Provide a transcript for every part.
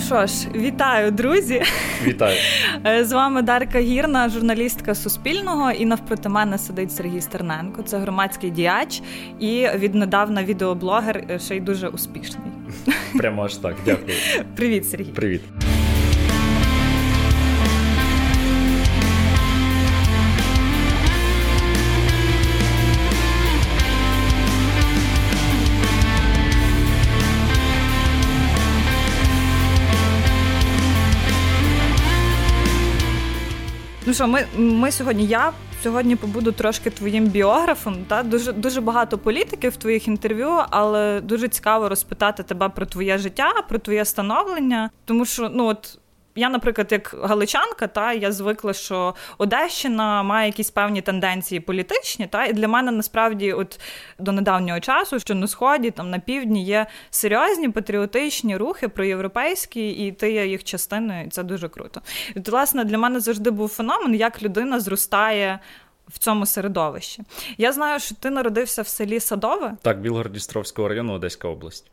Ну що ж, вітаю, друзі. Вітаю. Е, з вами Дарка Гірна, журналістка Суспільного, і навпроти мене сидить Сергій Стерненко. Це громадський діяч і віднедавна відеоблогер, е, ще й дуже успішний. Прямо аж так. Дякую. Привіт, Сергій. Привіт. Ну що, ми ми сьогодні, я сьогодні побуду трошки твоїм біографом. Та Дуже дуже багато політиків в твоїх інтерв'ю, але дуже цікаво розпитати тебе про твоє життя, про твоє становлення. Тому що, ну от я, наприклад, як галичанка, та я звикла, що Одещина має якісь певні тенденції політичні, та і для мене насправді, от до недавнього часу, що на сході, там на півдні є серйозні патріотичні рухи проєвропейські, і ти є їх частиною, і це дуже круто. І власне для мене завжди був феномен, як людина зростає. В цьому середовищі я знаю, що ти народився в селі Садове. Так, Білгород-Дністровського району, Одеська область.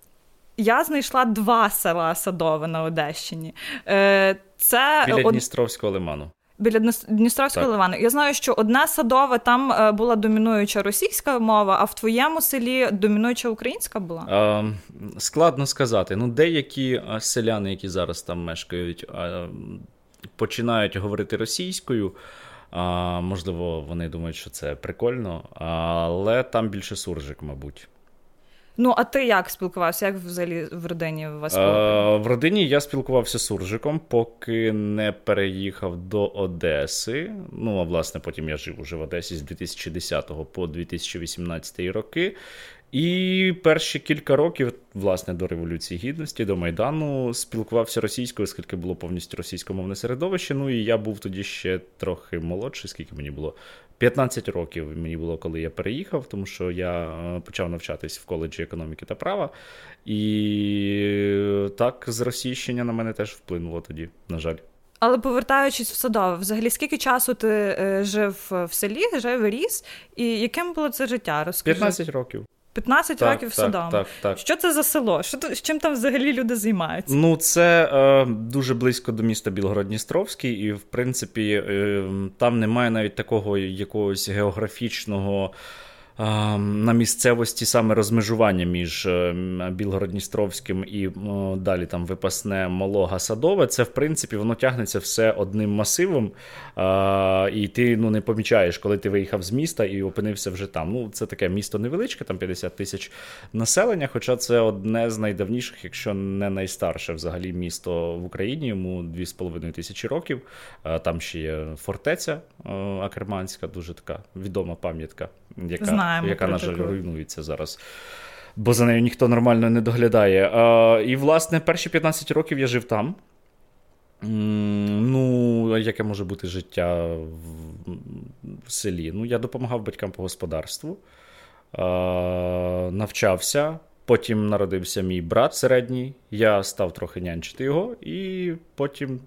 Я знайшла два села Садове на Одещині. Е, це Біля од... Дністровського лиману. Біля Дністровського лиману. Я знаю, що одне садове там е, була домінуюча російська мова, а в твоєму селі домінуюча українська була? А, складно сказати. Ну, деякі селяни, які зараз там мешкають, починають говорити російською. А, Можливо, вони думають, що це прикольно, але там більше суржик, мабуть. Ну, а ти як спілкувався? Як взагалі в родині у вас? Е, в родині я спілкувався з суржиком, поки не переїхав до Одеси. Ну, а власне, потім я жив уже в Одесі з 2010 по 2018 роки. І перші кілька років, власне, до Революції Гідності, до Майдану, спілкувався російською, оскільки було повністю російськомовне середовище. Ну і я був тоді ще трохи молодший, скільки мені було 15 років мені було, коли я переїхав, тому що я е, почав навчатись в коледжі економіки та права. І так, зросійщення на мене теж вплинуло тоді, на жаль. Але повертаючись в Садове, взагалі, скільки часу ти е, жив в селі, жив і ріс, і яким було це життя? Розкажи. 15 років. 15 так, років так, Так, так, Що це за село? Що з чим там взагалі люди займаються? Ну, це е, дуже близько до міста Білгород-Дністровський, і в принципі е, там немає навіть такого якогось географічного на місцевості саме розмежування між е, Білгород-Дністровським і далі там випасне Малога Садове. Це в принципі воно тягнеться все одним масивом, і ти ну, не помічаєш, коли ти виїхав з міста і опинився вже там. Ну, Це таке місто невеличке, там 50 тисяч населення. Хоча це одне з найдавніших, якщо не найстарше взагалі місто в Україні, йому 2,5 тисячі років. Там ще є фортеця Акерманська, дуже така відома пам'ятка яка, Знаємо яка на жаль, руйнується зараз. Бо за нею ніхто нормально не доглядає. А, І, власне, перші 15 років я жив там. Ну, яке може бути життя в селі? Ну, я допомагав батькам по господарству, а, навчався. Потім народився мій брат середній. Я став трохи нянчити його, і потім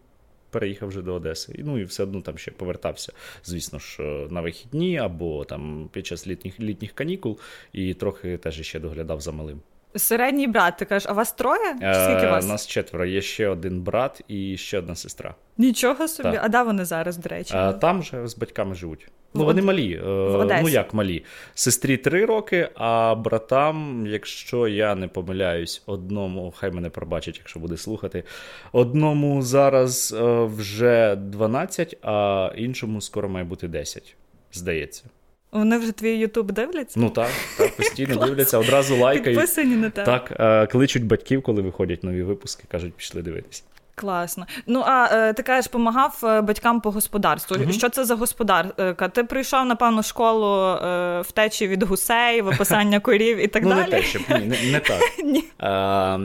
переїхав вже до Одеси. Ну і все одно там ще повертався, звісно ж, на вихідні або там під час літніх літніх канікул, і трохи теж ще доглядав за малим. Середній брат, ти кажеш, а вас троє? Скільки вас? Нас четверо. Є ще один брат і ще одна сестра. Нічого собі. Так. А де вони зараз, до речі? А, Там же з батьками живуть. Ну, вони малі. Е. Ну, як малі? Сестрі три роки, а братам, якщо я не помиляюсь, одному, хай мене пробачать, якщо буде слухати. Одному зараз е, вже 12, а іншому скоро має бути 10, здається. Вони вже твій Ютуб дивляться? Ну так, так постійно дивляться, одразу лайкають. Підписані на те. Так, е, кличуть батьків, коли виходять нові випуски, кажуть, пішли дивитися. Класно. Ну а е, ти кажеш, допомагав е, батькам по господарству. uh Що це за господарка? Ти прийшов, напевно, школу е, втечі від гусей, виписання корів і так ну, далі? Не те, щоб ні, не, не так. ні. А,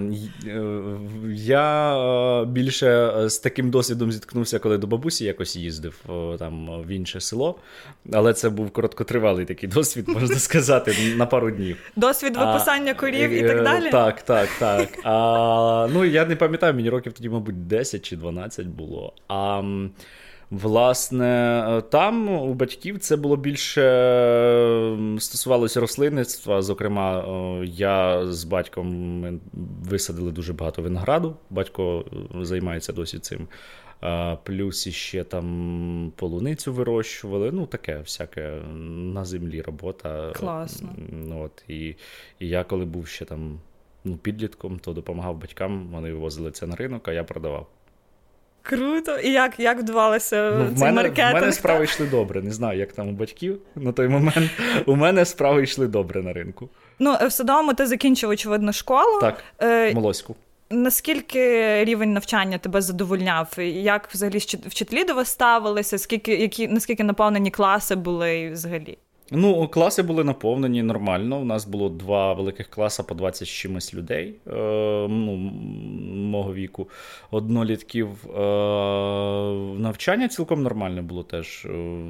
Я більше з таким досвідом зіткнувся, коли до бабусі якось їздив там в інше село. Але це був короткотривалий такий досвід, можна сказати, на пару днів. Досвід виписання а, корів і так далі? Так, так, так. А, Ну я не пам'ятаю, мені років тоді, мабуть. 10 чи 12 було. А Власне, е, там у батьків це було більше стосувалося рослинництва. Зокрема, я з батьком ми висадили дуже багато винограду. Батько займається досі цим. Плюс іще там полуницю вирощували. Ну, таке всяке на землі робота. Класно. От, І і я, коли був ще там ну, підлітком, то допомагав батькам, вони вивозили це на ринок, а я продавав. Круто! І як як вдавалося ну, в цей мене, маркетинг? В мене справи йшли добре. Не знаю, як там у батьків на той момент. У мене справи йшли добре на ринку. Ну, в Садовому ти закінчив, очевидно, школу. Так, е, Молоську. Наскільки рівень навчання тебе задовольняв? Як взагалі вчителі до вас ставилися? Скільки які наскільки наповнені класи були взагалі? Ну, класи були наповнені нормально. У нас було два великих класи по 20 з чимось людей е, ну, мого віку, однолітків. Е, Навчання цілком нормальне було теж. Е,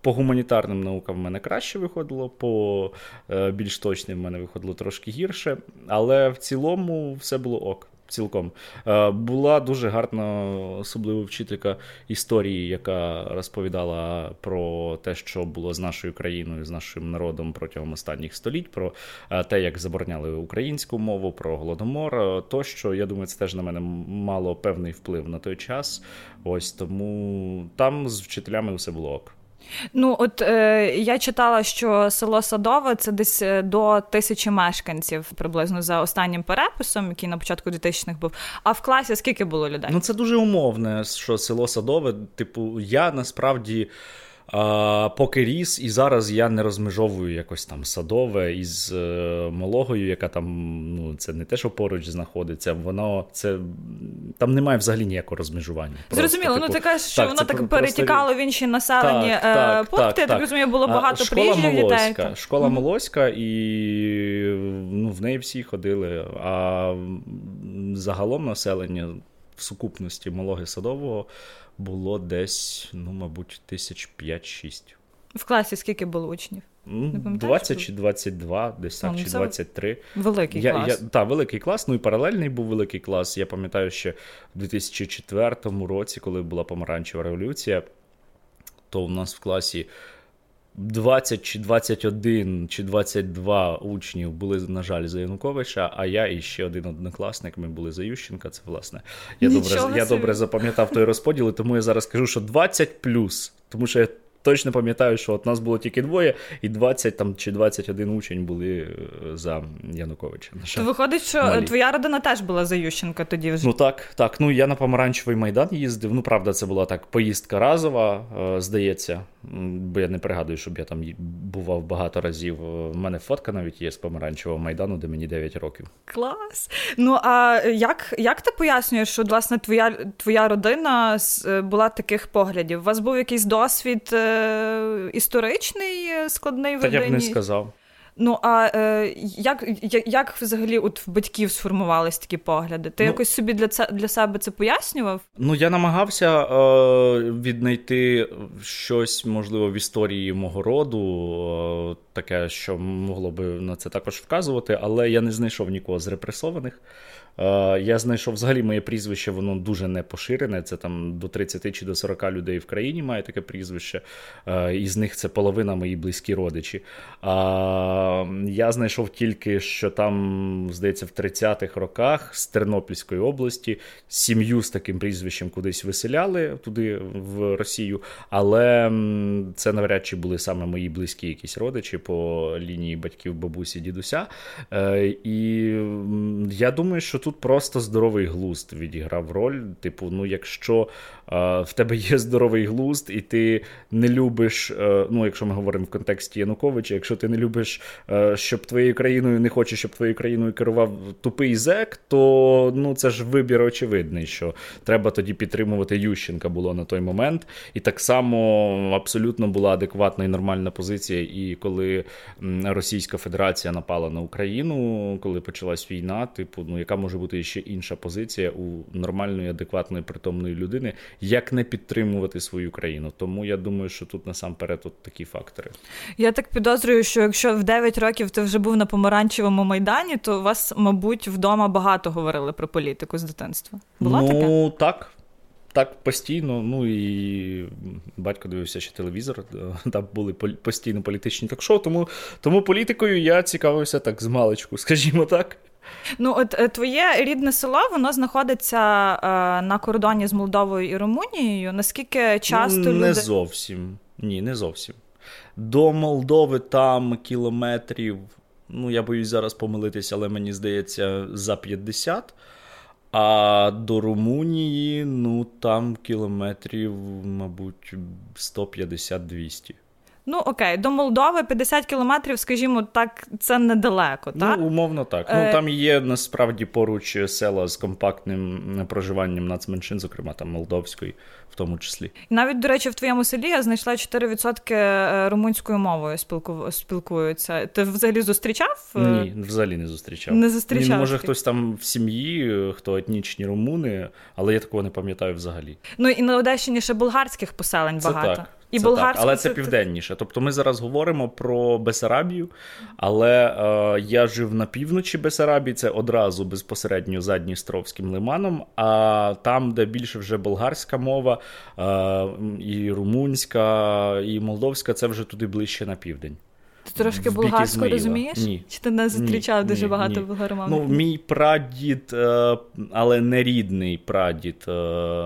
по гуманітарним наукам в мене краще виходило, по е, більш точним в мене виходило трошки гірше, але в цілому все було ок. Цілком е, була дуже гарна, особливо вчителька історії, яка розповідала про те, що було з нашою країною, з нашим народом протягом останніх століть, про е, те, як забороняли українську мову, про голодомор. Тощо, я думаю, це теж на мене мало певний вплив на той час. Ось тому там з вчителями все було ок. Ну, от е, я читала, що село Садове це десь е, до тисячі мешканців приблизно за останнім переписом, який на початку 2000-х був. А в класі скільки було людей? Ну це дуже умовне, що село Садове, типу, я насправді. А, Поки ріс, і зараз я не розмежовую якось там садове із е, Мологою, яка там, ну це не те, що поруч знаходиться, воно це там немає взагалі ніякого розмежування. Зрозуміло, ну, типу, ну ти кажеш, що так, воно так просто... перетікало в інші населені так, е, так, пункти. Так, я так розумію, було багато приїжджих дітей. Школа Молоська, і ну, в неї всі ходили. А загалом населення в сукупності Мологи Садового було десь, ну, мабуть, тисяч 5-6. В класі скільки було учнів? Не 20 чи 22, десь так, ну, чи 23. Великий я, клас. Я, Так, великий клас. Ну і паралельний був великий клас. Я пам'ятаю, ще в 2004 році, коли була помаранчева революція, то у нас в класі 20 чи 21 чи 22 учнів були, на жаль, за Януковича, а я і ще один однокласник. Ми були за Ющенка. Це власне. Я Нічого добре я добре запам'ятав той розподіл, тому я зараз кажу, що 20 плюс, тому що я точно пам'ятаю, що от нас було тільки двоє, і 20 там чи 21 учень були е, за Януковича. То виходить, що малі. твоя родина теж була за Ющенка тоді вже. Ну так, так. Ну я на помаранчевий майдан їздив. Ну, правда, це була так поїздка разова, е, здається. Бо я не пригадую, щоб я там бував багато разів. У мене фотка навіть є з помаранчевого майдану, де мені 9 років. Клас. Ну а як як ти пояснюєш, що власне твоя твоя родина е, була таких поглядів? У вас був якийсь досвід е, історичний складний в Та я б не сказав. Ну а е, як як, як взагалі от в батьків сформувались такі погляди? Ти ну, якось собі для це для себе це пояснював? Ну я намагався е, віднайти щось можливо в історії мого роду, е, таке, що могло би на це також вказувати, але я не знайшов нікого з репресованих. Е, я знайшов взагалі моє прізвище, воно дуже не поширене. Це там до 30 чи до 40 людей в країні має таке прізвище. і із них це половина мої близькі родичі. Я знайшов тільки, що там, здається, в 30-х роках з Тернопільської області сім'ю з таким прізвищем кудись виселяли туди, в Росію. Але це навряд чи були саме мої близькі якісь родичі по лінії батьків, бабусі, дідуся. Е, і я думаю, що тут просто здоровий глузд відіграв роль. Типу, ну, якщо е, в тебе є здоровий глузд, і ти не любиш, е, ну, якщо ми говоримо в контексті Януковича, якщо ти не любиш, щоб твоєю країною не хочеш, щоб твоєю країною керував тупий зек, то ну, це ж вибір очевидний, що треба тоді підтримувати Ющенка було на той момент. І так само абсолютно була адекватна і нормальна позиція. І коли Російська Федерація напала на Україну, коли почалась війна, типу, ну яка може бути ще інша позиція у нормальної, адекватної, притомної людини, як не підтримувати свою країну. Тому я думаю, що тут насамперед от такі фактори. Я так підозрюю, що якщо в 9 років ти вже був на помаранчевому майдані, то у вас, мабуть, вдома багато говорили про політику з дитинства. Була ну, таке? Ну так. так постійно. Ну і батько дивився ще телевізор, там були постійно політичні ток-шоу, тому, тому політикою я цікавився так з маличку, скажімо так. Ну, от е, твоє рідне село, воно знаходиться е, на кордоні з Молдовою і Румунією. Наскільки часто ну, не люди... зовсім. Ні, не зовсім. До Молдови там кілометрів. Ну, я боюсь зараз помилитися, але мені здається, за 50. А до Румунії, ну там кілометрів, мабуть, 150-200. Ну, окей, до Молдови 50 кілометрів, скажімо так, це недалеко. так? Ну, умовно так. Ну, е... Ну, Там є насправді поруч села з компактним проживанням нацменшин, зокрема там Молдовської, в тому числі. І навіть, до речі, в твоєму селі я знайшла 4% е, румунською мовою спілку... спілкуються. Ти взагалі зустрічав? Е? Ні, взагалі не зустрічав. Не зустрічав. Ні, може, хтось там в сім'ї, хто етнічні румуни, але я такого не пам'ятаю взагалі. Ну і на Одещині ще болгарських поселень це багато. Так. І це так, Але це, це південніше. Тобто ми зараз говоримо про Бесарабію, але е, я жив на півночі Бесарабії, це одразу безпосередньо за Дністровським лиманом. А там, де більше вже болгарська мова, е, і румунська, і молдовська, це вже туди ближче на південь. Ти трошки болгарську розумієш? Ні. Чи ти не зустрічав ні, дуже ні, багато болгаромовних? Ну, мій прадід, е, але не рідний прадід, е,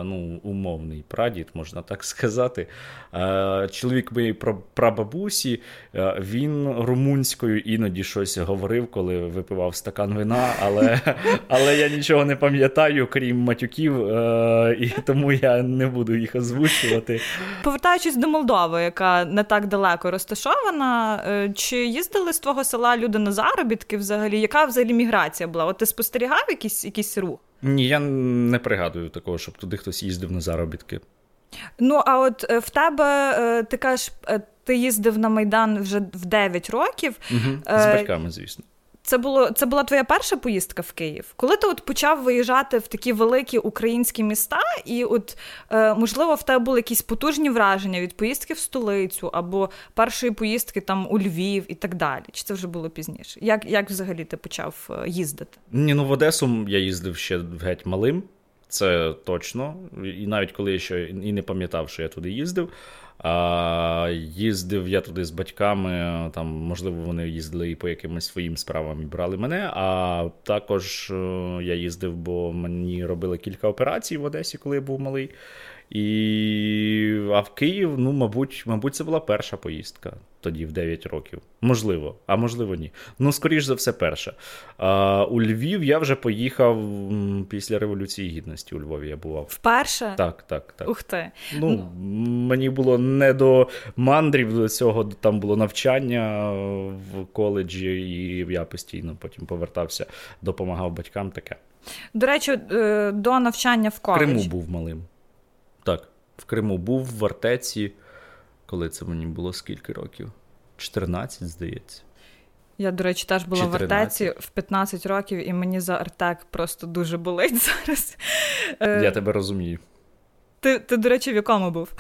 ну, умовний прадід, можна так сказати. Е, чоловік моєї прабабусі, він румунською іноді щось говорив, коли випивав стакан вина, але але я нічого не пам'ятаю, крім матюків, і тому я не буду їх озвучувати. Повертаючись до Молдови, яка не так далеко розташована. Чи їздили з твого села люди на заробітки взагалі? Яка взагалі міграція була? От ти спостерігав якийсь якийсь рух? Ні, я не пригадую такого, щоб туди хтось їздив на заробітки. Ну, а от е, в тебе е, ти кажеш, е, ти їздив на Майдан вже в 9 років. Угу, З батьками, звісно. Це було це була твоя перша поїздка в Київ? Коли ти от почав виїжджати в такі великі українські міста, і от е, можливо в тебе були якісь потужні враження від поїздки в столицю або першої поїздки там у Львів і так далі? Чи це вже було пізніше? Як як взагалі ти почав їздити? Ні, ну в Одесу я їздив ще геть малим, це точно. І навіть коли я ще і не пам'ятав, що я туди їздив. А, Їздив я туди з батьками, там, можливо, вони їздили і по якимось своїм справам і брали мене. А також е, я їздив, бо мені робили кілька операцій в Одесі, коли я був малий. І... А в Київ, ну, мабуть, мабуть, це була перша поїздка тоді, в 9 років. Можливо, а можливо, ні. Ну, скоріш за все, перша. А, У Львів я вже поїхав після Революції Гідності. У Львові я бував. Вперше? Так, так, так. Ух ти. Ну, Мені було не до мандрів до цього, там було навчання в коледжі, і я постійно потім повертався, допомагав батькам таке. До речі, е, до навчання в коледжі. В Криму був малим. Так, в Криму був в Артеці, коли це мені було скільки років? 14, здається. Я, до речі, теж була 14. в Артеці в 15 років, і мені за Артек просто дуже болить зараз. Е, Я тебе розумію. Ти, ти, до речі, в якому був?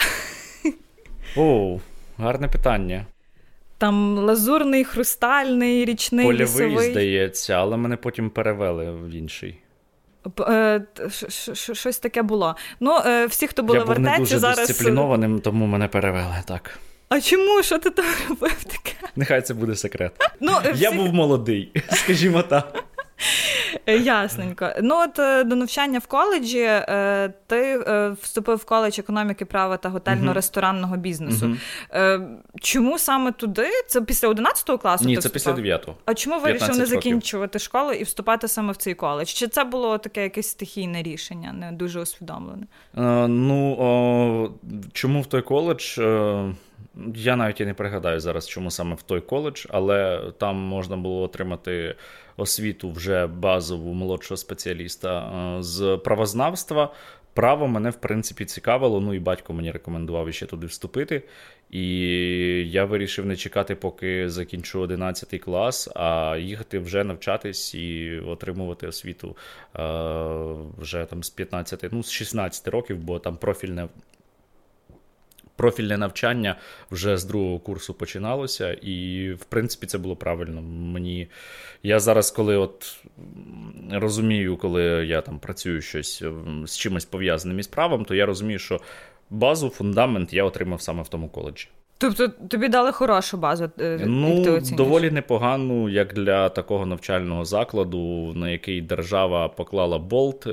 О, гарне питання. Там лазурний, хрустальний, річний. Польовий, лісовий. здається, але мене потім перевели в інший. Е, щось таке було. Ну, е, всі, хто були Я в Артеці, не дуже зараз... дисциплінованим, тому мене перевели так. А чому? Що ти там робив таке? Нехай це буде секрет. Ну, всі... Я був молодий, скажімо так. Е, ясненько. Ну, от е, до навчання в коледжі е, ти вступив в коледж економіки, права та готельно-ресторанного бізнесу. Чому саме туди? Це після 11 класу? Ні, ти це після 9-го. А чому вирішив не закінчувати школу і вступати саме в цей коледж? Чи це було таке якесь стихійне рішення, не дуже усвідомлене? Ну о, чому в той коледж? Я навіть і не пригадаю зараз, чому саме в той коледж, але там можна було отримати освіту вже базову молодшого спеціаліста е, з правознавства. Право мене, в принципі, цікавило. Ну і батько мені рекомендував ще туди вступити. І я вирішив не чекати, поки закінчу 11 клас, а їхати вже навчатись і отримувати освіту е, вже там з 15, ну з 16 років, бо там профільне Профільне навчання вже з другого курсу починалося, і, в принципі, це було правильно. Мені я зараз, коли от розумію, коли я там працюю щось з чимось пов'язаним із правом, то я розумію, що базу, фундамент я отримав саме в тому коледжі. Тобто тобі дали хорошу базу? Е, ну, ти доволі непогану, як для такого навчального закладу, на який держава поклала болт.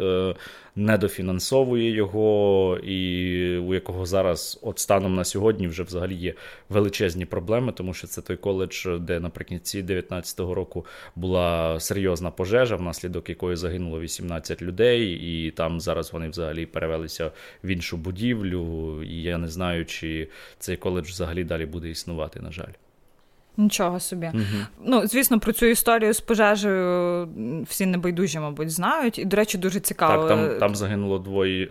Недофінансовує його, і у якого зараз, от станом на сьогодні, вже взагалі є величезні проблеми, тому що це той коледж, де наприкінці 2019 року була серйозна пожежа, внаслідок якої загинуло 18 людей, і там зараз вони взагалі перевелися в іншу будівлю. І я не знаю, чи цей коледж взагалі далі буде існувати, на жаль. Нічого собі. Угу. Ну, звісно, про цю історію з пожежею всі небайдужі, мабуть, знають. І, до речі, дуже цікаво. Так, там там загинуло двоє.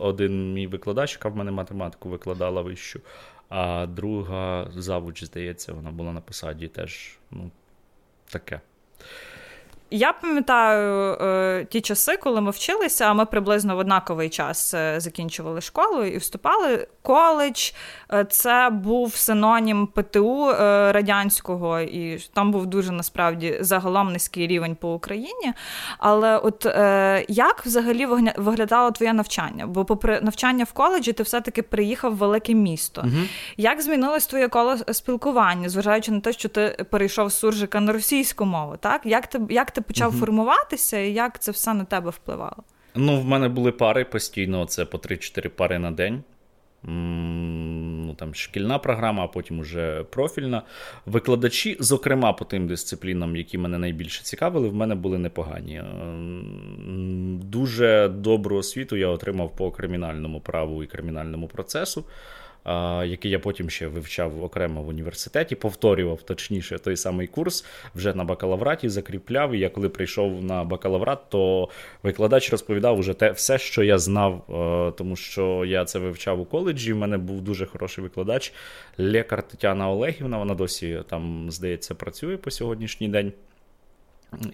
Один мій викладач, яка в мене математику викладала вищу, а друга завуч, здається, вона була на посаді теж. Ну, таке. Я пам'ятаю е, ті часи, коли ми вчилися, а ми приблизно в однаковий час е, закінчували школу і вступали. Коледж е, це був синонім ПТУ радянського, і там був дуже насправді загалом низький рівень по Україні. Але от як взагалі виглядало твоє навчання? Бо, попри навчання в коледжі, ти все-таки приїхав в велике місто. Угу. Як змінилось твоє коло спілкування, зважаючи на те, що ти перейшов з суржика на російську мову? Так? Як ти як ти ти почав угу. формуватися, і як це все на тебе впливало? Ну, в мене були пари постійно, це по 3-4 пари на день. Ну, там Шкільна програма, а потім уже профільна. Викладачі, зокрема, по тим дисциплінам, які мене найбільше цікавили, в мене були непогані. Дуже добру освіту я отримав по кримінальному праву і кримінальному процесу який я потім ще вивчав окремо в університеті, повторював точніше той самий курс вже на бакалавраті, закріпляв. І я коли прийшов на бакалаврат, то викладач розповідав уже те все, що я знав, тому що я це вивчав у коледжі. У мене був дуже хороший викладач, лекар Тетяна Олегівна. Вона досі там, здається, працює по сьогоднішній день.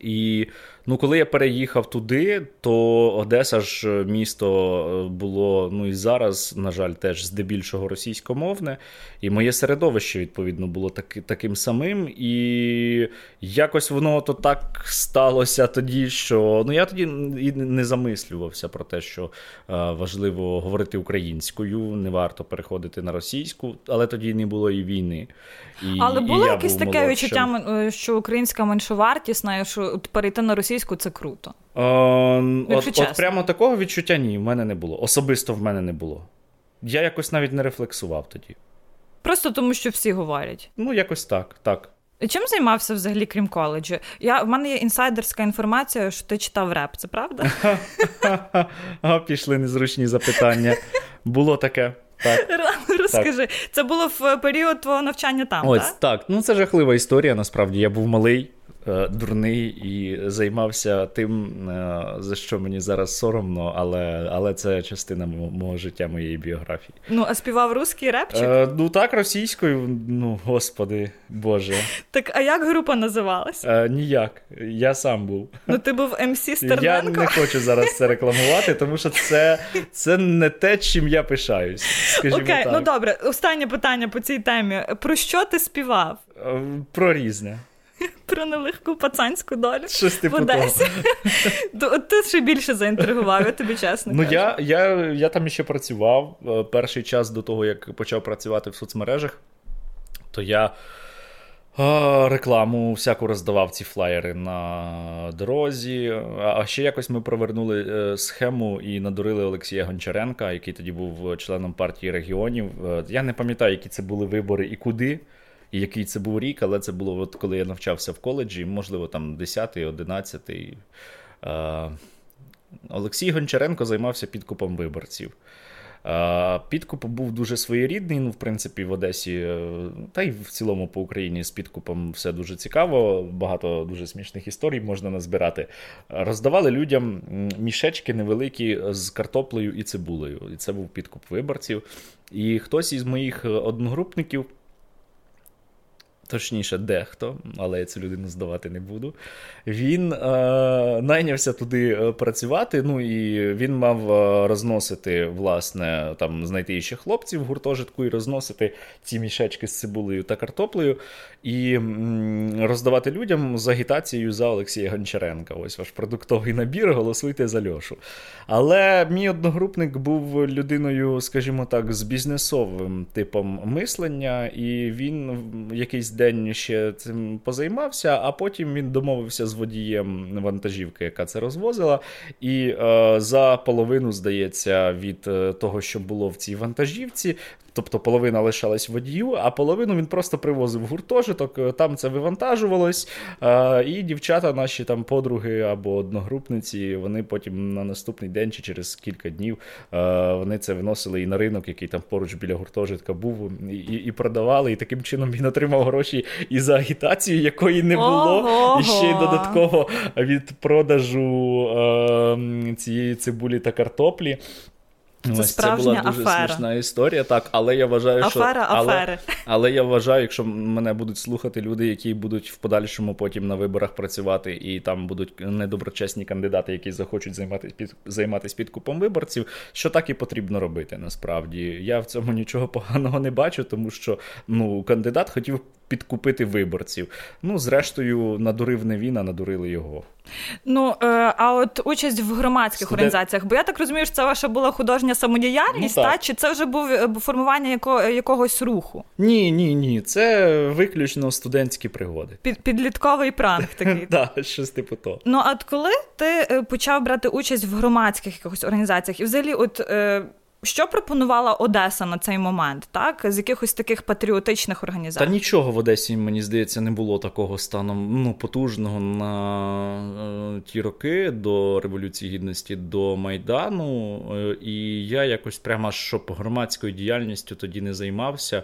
І ну, коли я переїхав туди, то Одеса ж е, місто е, було, ну і зараз, на жаль, теж здебільшого російськомовне. І моє середовище, відповідно, було так, таким самим. І якось воно то так сталося тоді, що ну, я тоді і не замислювався про те, що е, важливо говорити українською, не варто переходити на російську, але тоді не було і війни. І, Але було якесь таке відчуття, що українська меншовартісна, що перейти на російську це круто. Е, от, от прямо такого відчуття ні, в мене не було. Особисто в мене не було. Я якось навіть не рефлексував тоді. Просто тому, що всі говорять. Ну, якось так, так. Чим займався взагалі, крім коледжу? Я, В мене є інсайдерська інформація, що ти читав реп, це правда? А, Пішли незручні запитання. Було таке. Так. Розкажи, так. це було в період твого навчання там. Ось так? так. Ну це жахлива історія. Насправді я був малий. Е, дурний і займався тим, е, за що мені зараз соромно, але але це частина мого життя, моєї біографії. Ну, а співав русський репчик? Е, Ну так, російською, ну господи Боже. Так, а як група називалась? Е, Ніяк. Я сам був. Ну, ти був МС ем Стерненко? Я не хочу зараз це рекламувати, тому що це це не те, чим я пишаюсь. скажімо Окей, так. ну добре, останнє питання по цій темі. Про що ти співав? Про різне. Про нелегку пацанську долю Щось типу в Одесі. Того. Ти ще більше заінтригував, я тобі чесно. Ну, кажу. я я, я там ще працював е, перший час до того, як почав працювати в соцмережах, то я рекламу всяку роздавав ці флаєри на дорозі. А ще якось ми провернули е, схему і надурили Олексія Гончаренка, який тоді був членом партії регіонів. Е, я не пам'ятаю, які це були вибори і куди який це був рік, але це було, от коли я навчався в коледжі, можливо, там 10-й, 11-й. Олексій Гончаренко займався підкупом виборців. Підкуп був дуже своєрідний. Ну, в принципі, в Одесі, е, та й в цілому по Україні з підкупом все дуже цікаво. Багато дуже смішних історій можна назбирати. Роздавали людям мішечки невеликі з картоплею і цибулею. І це був підкуп виборців. І хтось із моїх одногрупників точніше, дехто, але я цю людину здавати не буду. Він е, найнявся туди е, працювати. Ну і він мав е, розносити, власне, там знайти ще хлопців в гуртожитку і розносити ці мішечки з цибулею та картоплею, і роздавати людям з агітацією за Олексія Гончаренка. Ось ваш продуктовий набір. Голосуйте за Льошу. Але мій одногрупник був людиною, скажімо так, з бізнесовим типом мислення, і він якийсь день ще цим позаймався, а потім він домовився з водієм вантажівки, яка це розвозила. І е, за половину, здається, від е, того, що було в цій вантажівці, Тобто половина лишалась водію, а половину він просто привозив гуртожиток, е, там це вивантажувалось. І дівчата, наші там подруги або одногрупниці, вони потім на наступний день чи через кілька днів вони це виносили і на ринок, який там поруч біля гуртожитка був, і і продавали. І таким чином він отримав гроші і за агітацію, якої не було, Ого-го. і ще й додатково від продажу е, цієї цибулі та картоплі. Це Ось, це була дуже афера. смішна історія, так, але я вважаю, афера, що афери. Але, але я вважаю, якщо мене будуть слухати люди, які будуть в подальшому потім на виборах працювати, і там будуть недоброчесні кандидати, які захочуть займатися під займатися підкупом виборців, що так і потрібно робити. Насправді я в цьому нічого поганого не бачу, тому що ну кандидат хотів підкупити виборців. Ну, зрештою, надурив не він, а надурили його. Ну, е, а от участь в громадських Студент... організаціях, бо я так розумію, що це ваша була художня самодіяльність, ну, та? чи це вже був е, формування яко, якогось руху? Ні, ні, ні. Це виключно студентські пригоди. Під, Підлітковий пранк такий. Так, щось типу того. Ну, а от коли ти е, почав брати участь в громадських якихось організаціях, і взагалі, от. Що пропонувала Одеса на цей момент, так? З якихось таких патріотичних організацій? Та нічого в Одесі, мені здається, не було такого стану ну, потужного на е, ті роки до Революції Гідності, до Майдану. Е, і я якось прямо щоб громадською діяльністю тоді не займався.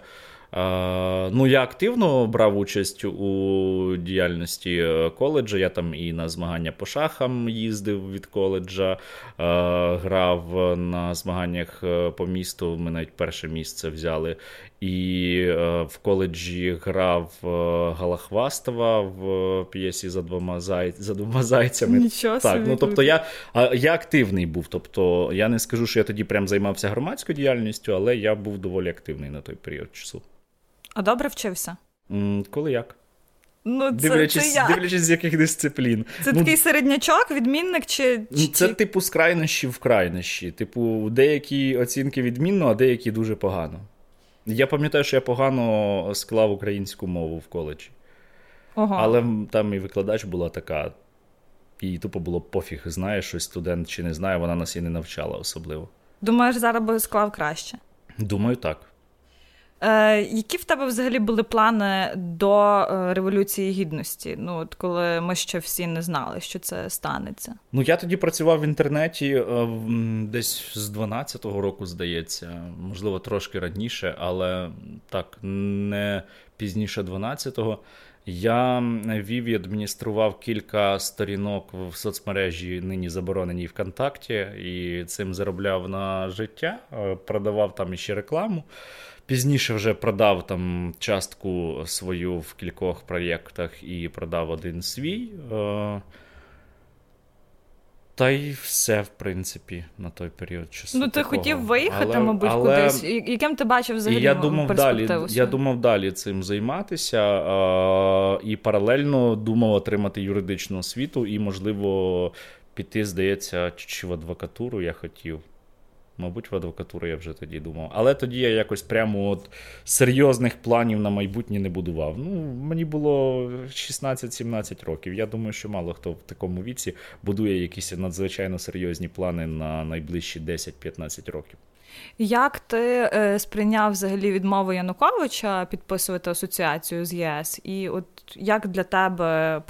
Ну, я активно брав участь у діяльності е, коледжа. Я там і на змагання по шахам їздив від коледжа, е, грав на змаганнях е, по місту. Ми навіть перше місце взяли. І в коледжі грав Галахвастова в п'єсі за двома зай... за двома зайцями. Нічого так, собі. ну тобто я я активний був. Тобто я не скажу, що я тоді прям займався громадською діяльністю, але я був доволі активний на той період часу. А добре вчився? М, Коли як? Ну, це, Дивлячись, це як? дивлячись, з яких дисциплін. Це ну, такий середнячок, відмінник чи. чи Це, типу, з крайнощі в крайнощі. Типу, деякі оцінки відмінно, а деякі дуже погано. Я пам'ятаю, що я погано склав українську мову в коледжі. Ого. Але там і викладач була така. І тупо було пофіг, знає щось студент чи не знає, вона нас і не навчала особливо. Думаєш, зараз би склав краще? Думаю, так. Е, Які в тебе взагалі були плани до е, Революції Гідності? Ну, от коли ми ще всі не знали, що це станеться? Ну, я тоді працював в інтернеті е, десь з 12-го року, здається, можливо, трошки раніше, але так, не пізніше 12-го. Я вів і адміністрував кілька сторінок в соцмережі, нині забороненій ВКонтакті, і цим заробляв на життя, продавав там іще рекламу. Пізніше вже продав там частку свою в кількох проєктах і продав один свій. Е, та й все, в принципі, на той період часу. Ну, ти такого. хотів виїхати, але, мабуть, але... кудись. Яким ти бачив взагалі? я думав далі, Я думав далі цим займатися а, і паралельно думав отримати юридичну освіту і, можливо, піти, здається, чи в адвокатуру я хотів. Мабуть, в адвокатуру я вже тоді думав. Але тоді я якось прямо от серйозних планів на майбутнє не будував. Ну, Мені було 16-17 років. Я думаю, що мало хто в такому віці будує якісь надзвичайно серйозні плани на найближчі 10-15 років. Як ти е, сприйняв взагалі відмову Януковича підписувати асоціацію з ЄС? І от як для тебе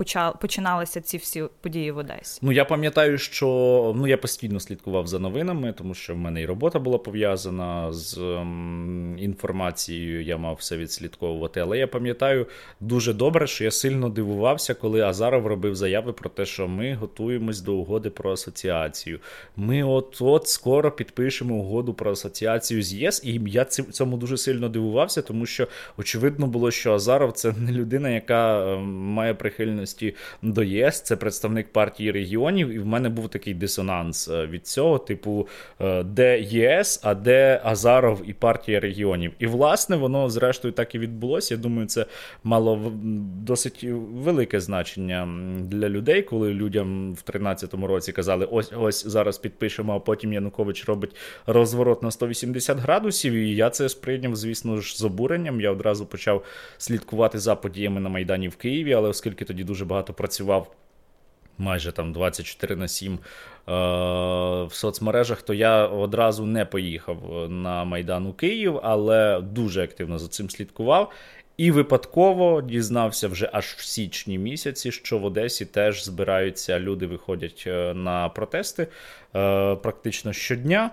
починалися ці всі події в Одесі? Ну я пам'ятаю, що ну я постійно слідкував за новинами, тому що в мене і робота була пов'язана з ем, інформацією. Я мав все відслідковувати. Але я пам'ятаю дуже добре, що я сильно дивувався, коли Азаров робив заяви про те, що ми готуємось до угоди про асоціацію. Ми от от скоро підпишемо угоду про асоціацію з ЄС, і я цьому дуже сильно дивувався, тому що очевидно було, що Азаров це не людина, яка ем, має прихильності до ЄС, це представник партії регіонів, і в мене був такий дисонанс е, від цього, типу, е, де ЄС, а де Азаров і партія регіонів. І власне воно зрештою так і відбулося. Я думаю, це мало досить велике значення для людей, коли людям в 2013 році казали: ось ось зараз підпишемо, а потім Янукович робить розворот на 180 градусів. І я це сприйняв, звісно ж, з обуренням. Я одразу почав слідкувати за подіями на Майдані в Києві, але оскільки тоді дуже багато працював. Майже там 24 на 7 е, в соцмережах, то я одразу не поїхав на Майдан у Київ, але дуже активно за цим слідкував. І випадково дізнався вже аж в січні місяці, що в Одесі теж збираються люди, виходять е, на протести е, практично щодня.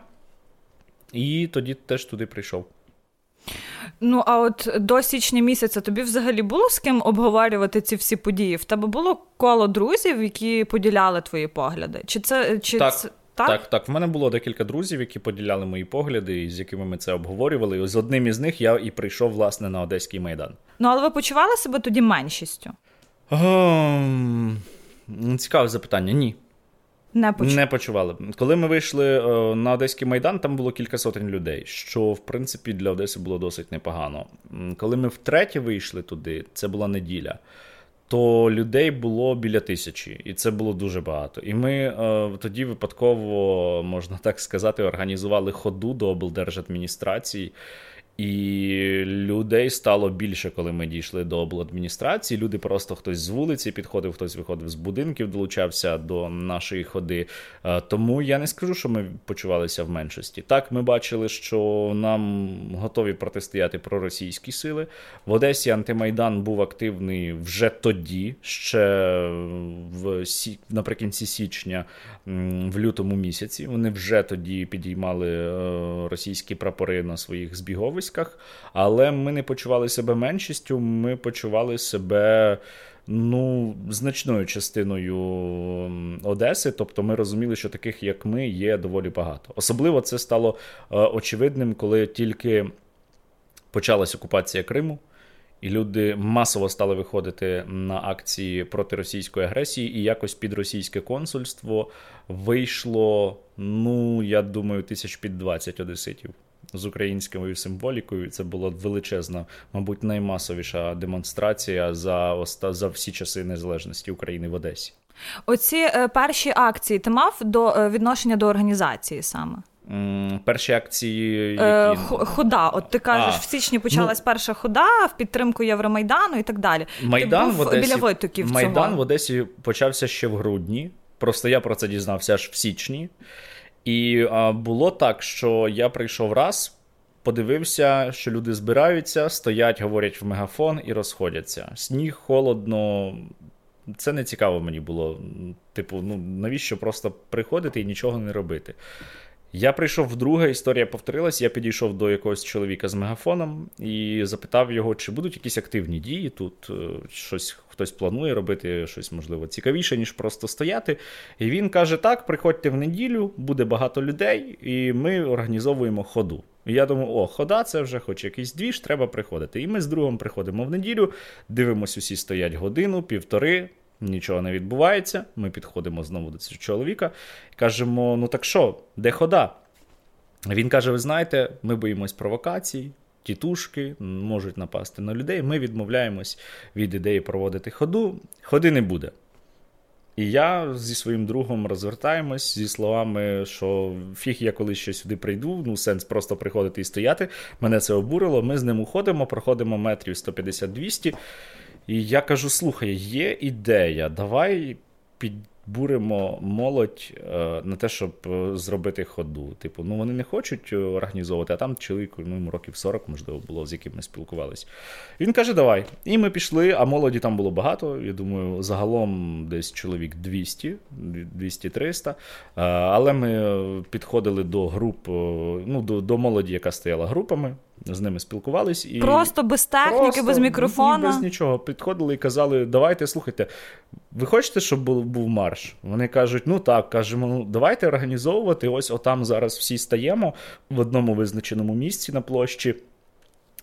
І тоді теж туди прийшов. Ну, а от до січня місяця тобі взагалі було з ким обговорювати ці всі події? В тебе було коло друзів, які поділяли твої погляди? Чи це чи так. це так, так, так. В мене було декілька друзів, які поділяли мої погляди, і з якими ми це обговорювали. І з одним із них я і прийшов, власне, на Одеський майдан. Ну, але ви почували себе тоді меншістю? Um, цікаве запитання. Ні. Не почували. Не почували. Коли ми вийшли о, на Одеський майдан, там було кілька сотень людей, що в принципі для Одеси було досить непогано. Коли ми втретє вийшли туди, це була неділя то людей було біля тисячі, і це було дуже багато. І ми е, тоді випадково, можна так сказати, організували ходу до облдержадміністрації. І людей стало більше, коли ми дійшли до обладміністрації. Люди просто хтось з вулиці підходив, хтось виходив з будинків, долучався до нашої ходи. Е, тому я не скажу, що ми почувалися в меншості. Так, ми бачили, що нам готові протистояти проросійські сили. В Одесі антимайдан був активний вже тоді, ще в наприкінці січня, в лютому місяці. Вони вже тоді підіймали е, російські прапори на своїх збіговиськах військах, але ми не почували себе меншістю, ми почували себе. Ну, значною частиною Одеси, тобто ми розуміли, що таких, як ми, є доволі багато. Особливо це стало е, очевидним, коли тільки почалась окупація Криму, і люди масово стали виходити на акції проти російської агресії, і якось під російське консульство вийшло, ну я думаю, тисяч під 20 одеситів з українською символікою. Це була величезна, мабуть, наймасовіша демонстрація за за всі часи незалежності України в Одесі. Оці е, перші акції ти мав до е, відношення до організації саме. Перші акції е, які... хода. От ти кажеш, а, в січні почалась ну, перша хода в підтримку Євромайдану і так далі. Майдан ти був в Одесі, біля витоків Майдан цього. в Одесі почався ще в грудні. Просто я про це дізнався аж в січні. І а, було так, що я прийшов раз, подивився, що люди збираються, стоять, говорять в мегафон і розходяться. Сніг, холодно. Це не цікаво мені було. Типу, ну навіщо просто приходити і нічого не робити? Я прийшов вдруге, історія повторилась. Я підійшов до якогось чоловіка з мегафоном і запитав його, чи будуть якісь активні дії тут, е, щось хтось планує робити, щось можливо цікавіше, ніж просто стояти. І він каже: Так, приходьте в неділю, буде багато людей, і ми організовуємо ходу. І я думаю, о, хода, це вже хоч якийсь двіж, треба приходити. І ми з другом приходимо в неділю, дивимося, усі стоять годину, півтори нічого не відбувається. Ми підходимо знову до цього чоловіка і кажемо: ну так що, де хода? Він каже: Ви знаєте, ми боїмось провокацій, тітушки можуть напасти на людей. Ми відмовляємось від ідеї проводити ходу, ходи не буде. І я зі своїм другом розвертаємось зі словами, що фіг я коли ще сюди прийду, ну сенс просто приходити і стояти. Мене це обурило. Ми з ним уходимо, проходимо метрів 150-200. І я кажу: слухай, є ідея, давай підбуримо молодь е, на те, щоб е, зробити ходу. Типу, ну вони не хочуть організовувати, а там чоловік ну, років 40, можливо, було, з яким ми спілкувалися. Він каже, давай. І ми пішли, а молоді там було багато. Я думаю, загалом десь чоловік 200, 200-300. Е, але ми підходили до груп, ну, до, до молоді, яка стояла групами. З ними спілкувались. І Просто без техніки, просто, без мікрофона. Без нічого. Підходили і казали: давайте, слухайте, ви хочете, щоб був, був марш? Вони кажуть, ну так, кажемо, ну давайте організовувати. Ось отам зараз всі стаємо в одному визначеному місці на площі.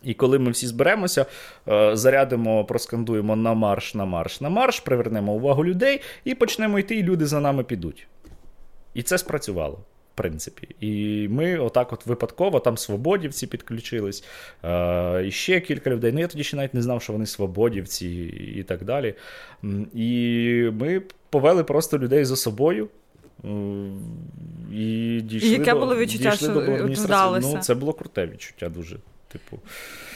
І коли ми всі зберемося, е, зарядимо, проскандуємо на марш, на марш, на марш, привернемо увагу людей і почнемо йти, і люди за нами підуть. І це спрацювало принципі. І ми отак от випадково, там свободівці підключились, е, і ще кілька людей. Ну, я тоді ще навіть не знав, що вони свободівці і так далі. І ми повели просто людей за собою. І дійшли Яке до, було відчуття, дійшли що до вдалося? Ну, це було круте відчуття дуже. Типу,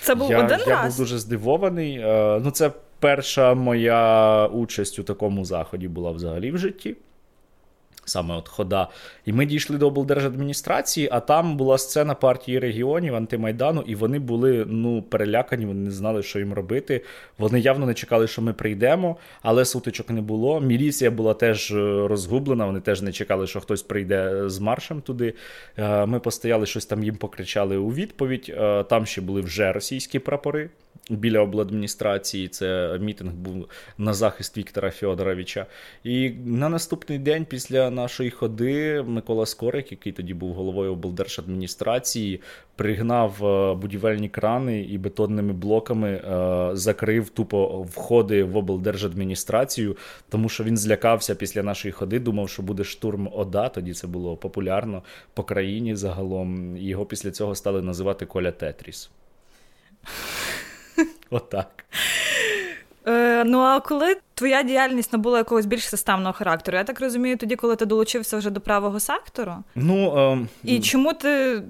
Це був я, один я раз? був дуже здивований. Е, ну, це перша моя участь у такому заході була взагалі в житті саме от хода. І ми дійшли до облдержадміністрації, а там була сцена партії регіонів антимайдану, і вони були ну перелякані, вони не знали, що їм робити. Вони явно не чекали, що ми прийдемо, але сутичок не було. Міліція була теж е, розгублена. Вони теж не чекали, що хтось прийде з маршем туди. Е, ми постояли, щось там їм покричали у відповідь. Е, там ще були вже російські прапори біля обладміністрації. Це мітинг був на захист Віктора Федоровича. І на наступний день після нашої ходи Микола Скорик, який тоді був головою облдержадміністрації, пригнав е, будівельні крани і бетонними блоками е, закрив тупо входи в облдержадміністрацію, тому що він злякався після нашої ходи, думав, що буде штурм ОДА. Тоді це було популярно по країні загалом. Його після цього стали називати Коля Тетріс. Отак. Е, Ну, а коли твоя діяльність набула якогось більш системного характеру? Я так розумію, тоді, коли ти долучився вже до правого сектору? Ну, е, І чому ти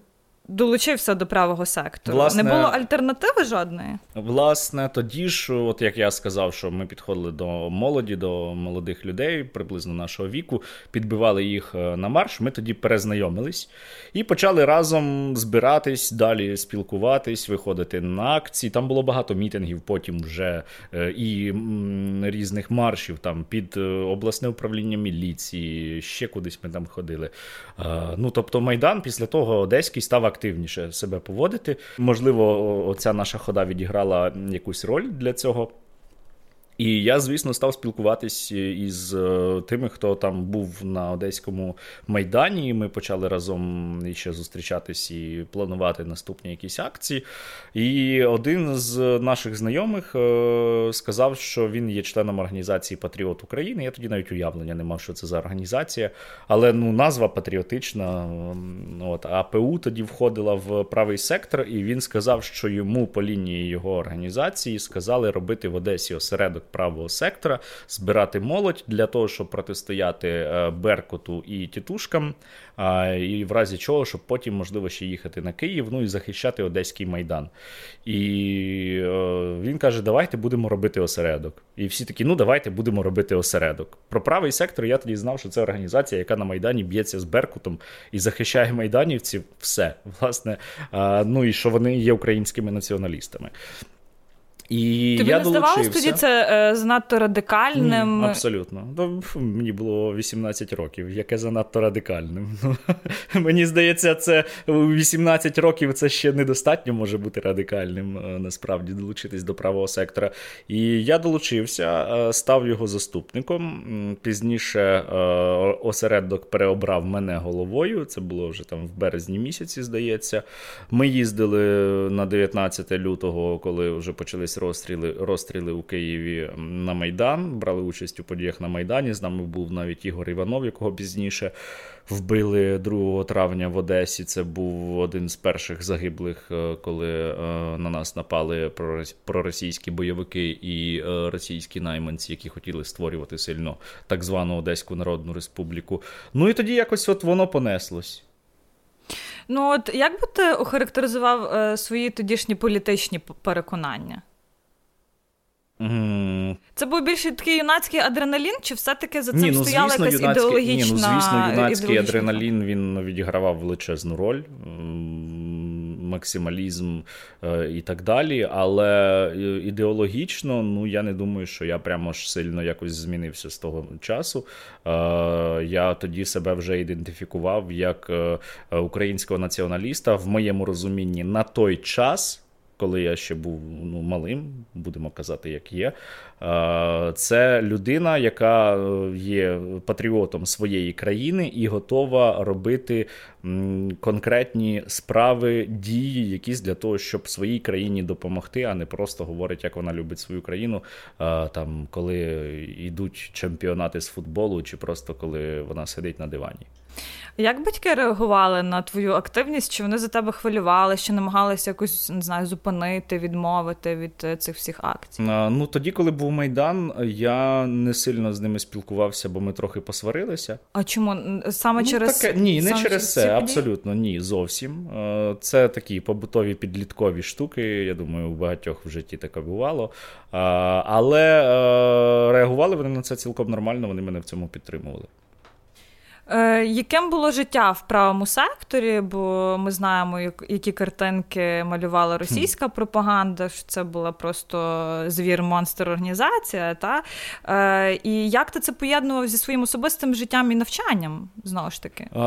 долучився до правого сектору. Власне, Не було альтернативи жодної? Власне, тоді ж, от як я сказав, що ми підходили до молоді, до молодих людей, приблизно нашого віку, підбивали їх е, на марш. Ми тоді перезнайомились і почали разом збиратись, далі спілкуватись, виходити на акції. Там було багато мітингів, потім вже е, і різних маршів там під е, обласне управління міліції, ще кудись ми там ходили. Ну тобто, Майдан після того Одеський став активніше себе поводити. Можливо, оця наша хода відіграла якусь роль для цього. І я, звісно, став спілкуватись із е, тими, хто там був на одеському майдані. Ми почали разом ще зустрічатись і планувати наступні якісь акції. І один з наших знайомих е, сказав, що він є членом організації Патріот України. Я тоді навіть уявлення не мав, що це за організація. Але ну, назва патріотична. От, АПУ тоді входила в правий сектор, і він сказав, що йому по лінії його організації сказали робити в Одесі осередок правого сектора, збирати молодь для того, щоб протистояти е, Беркуту і тітушкам, і в разі чого, щоб потім, можливо, ще їхати на Київ, ну і захищати Одеський майдан. І е, він каже: Давайте будемо робити осередок. І всі такі, ну давайте будемо робити осередок. Про правий сектор я тоді знав, що це організація, яка на Майдані б'ється з Беркутом і захищає майданівців. Все, власне, ну і що вони є українськими націоналістами. І Тобі я не здавалось тоді це е, занадто радикальним? Ні, абсолютно. Ну, мені було 18 років, яке занадто радикальним. Мені здається, це 18 років це ще недостатньо може бути радикальним, е, насправді, долучитись до правого сектора. І я долучився, е, став його заступником. Пізніше е, осередок переобрав мене головою. Це було вже там в березні місяці, здається. Ми їздили на 19 лютого, коли вже почались розстріли розстріли у Києві на Майдан, брали участь у подіях на Майдані. З нами був навіть Ігор Іванов, якого пізніше вбили 2 травня в Одесі. Це був один з перших загиблих, е, коли е, на нас напали проросійські бойовики і е, російські найманці, які хотіли створювати сильно так звану Одеську Народну Республіку. Ну і тоді якось от воно понеслось. Ну, от як би ти охарактеризував е, свої тодішні політичні переконання? Mm. Це був більше такий юнацький адреналін, чи все-таки за цим ні, ну, стояла звісно, якась юнацький, ідеологічна Ні, ну, звісно, юнацький адреналін він відігравав величезну роль. максималізм е, і так далі. Але ідеологічно, ну я не думаю, що я прямо ж сильно якось змінився з того часу. Я тоді себе вже ідентифікував як українського націоналіста в моєму розумінні на той час коли я ще був ну, малим, будемо казати, як є. Це людина, яка е, є патріотом своєї країни і готова робити конкретні справи, дії, якісь для того, щоб своїй країні допомогти, а не просто говорить, як вона любить свою країну, там коли йдуть чемпіонати з футболу, чи просто коли вона сидить на дивані. Як батьки реагували на твою активність? Чи вони за тебе хвилювали, чи намагалися якось не знаю, зупинити, відмовити від е, цих всіх акцій? А, ну тоді, коли був майдан, я не сильно з ними спілкувався, бо ми трохи посварилися. А чому саме ну, через таке? ні, не через це, абсолютно ні, зовсім. Це такі побутові підліткові штуки. Я думаю, у багатьох в житті таке бувало. Але е, реагували вони на це цілком нормально. Вони мене в цьому підтримували. Е, Яким було життя в правому секторі? Бо ми знаємо, які картинки малювала російська пропаганда, що це була просто звір монстр організація. Та? Е, І як ти це поєднував зі своїм особистим життям і навчанням? Знову ж таки? Е,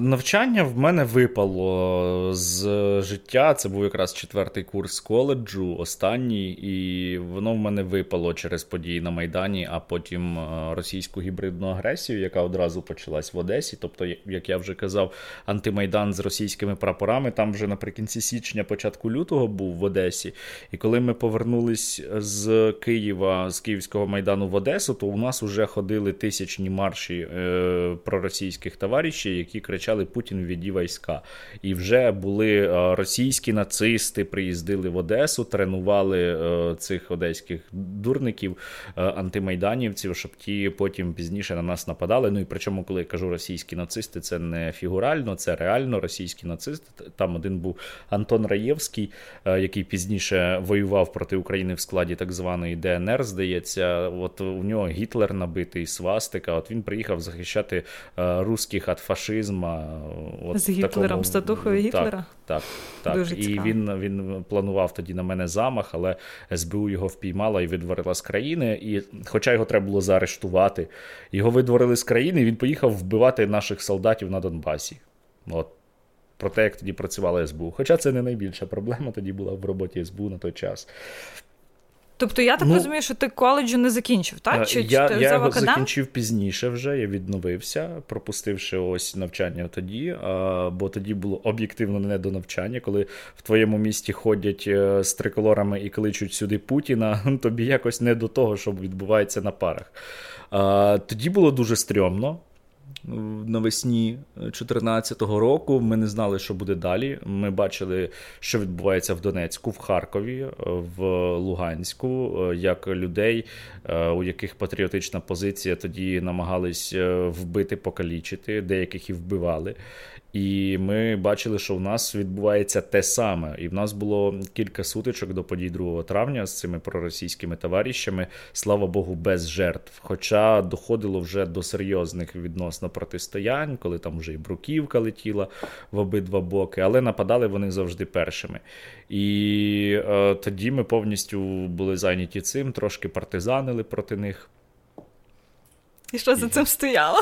навчання в мене випало з життя. Це був якраз четвертий курс коледжу, останній, і воно в мене випало через події на Майдані, а потім е, російську гібридну агресію, яка одразу почалась відбувалась в Одесі. Тобто, як я вже казав, антимайдан з російськими прапорами там вже наприкінці січня, початку лютого був в Одесі. І коли ми повернулись з Києва, з Київського майдану в Одесу, то у нас вже ходили тисячні марші е, проросійських товаришів, які кричали Путін віді війська. І вже були е, російські нацисти, приїздили в Одесу, тренували е, цих одеських дурників, е, антимайданівців, щоб ті потім пізніше на нас нападали. Ну і причому, коли кажу російські нацисти, це не фігурально, це реально російські нацисти. Там один був Антон Раєвський, е, який пізніше воював проти України в складі так званої ДНР. Здається, от у нього Гітлер набитий свастика. От він приїхав захищати е, русських від фашизму. От З Гітлером, такому... статухою Гітлера. Так, так. Дуже І він він планував тоді на мене замах, але СБУ його впіймала і видворила з країни. І, хоча його треба було заарештувати, його видворили з країни. Він поїхав вбивати наших солдатів на Донбасі. От. Про те, як тоді працювала СБУ. Хоча це не найбільша проблема тоді була в роботі СБУ на той час. Тобто я так ну, розумію, що ти коледжу не закінчив, так? Чи, Я чи я його закінчив пізніше вже, я відновився, пропустивши ось навчання тоді, а, бо тоді було об'єктивно не до навчання, коли в твоєму місті ходять е, з триколорами і кличуть сюди Путіна, тобі якось не до того, що відбувається на парах. А, Тоді було дуже стрьомно навесні 2014 року. Ми не знали, що буде далі. Ми бачили, що відбувається в Донецьку, в Харкові, в Луганську, як людей, е, у яких патріотична позиція тоді намагались е, вбити, покалічити, деяких і вбивали. І ми бачили, що в нас відбувається те саме. І в нас було кілька сутичок до подій 2 травня з цими проросійськими товаришами, слава Богу, без жертв. Хоча доходило вже до серйозних відносно протистоянь, коли там вже і бруківка летіла в обидва боки, але нападали вони завжди першими. І е, тоді ми повністю були зайняті цим, трошки партизанили проти них. І що за цим стояло?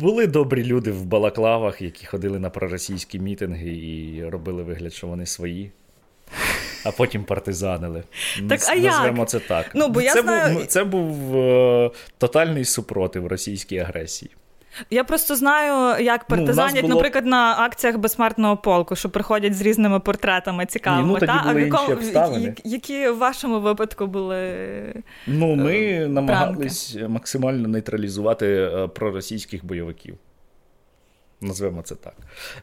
Були добрі люди в балаклавах, які ходили на проросійські мітинги і робили вигляд, що вони свої. А потім партизанили. Так, а Назвемо як? це так. Ну, бо я Це знаю... був це був е, тотальний супротив російській агресії. Я просто знаю, як ну, партизанять, ну, було... наприклад, на акціях безсмертного полку, що приходять з різними портретами цікавими. Ні, ну, тоді та? були а інші обставини. Які в вашому випадку були. Ну, ми намагались пранки. максимально нейтралізувати е, проросійських бойовиків. Назвемо це так.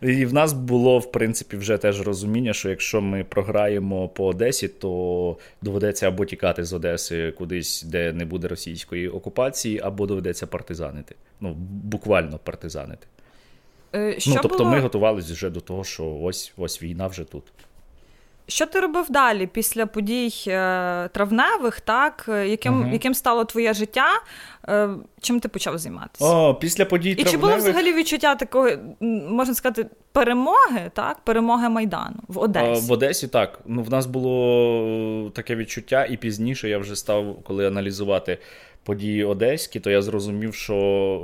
І в нас було, в принципі, вже теж розуміння, що якщо ми програємо по Одесі, то доведеться або тікати з Одеси кудись, де не буде російської окупації, або доведеться партизанити. Ну, буквально партизанити. Е, що ну, Тобто було... ми готувалися вже до того, що ось ось війна вже тут. Що ти робив далі після подій е, травневих? Так, яким угу. яким стало твоє життя? Е, чим ти почав займатися? О, Після подій І травневих... чи було взагалі відчуття такої, можна сказати, перемоги, так? Перемоги Майдану в Одесі? В Одесі так. Ну, В нас було таке відчуття, і пізніше я вже став, коли аналізувати події Одеські, то я зрозумів, що,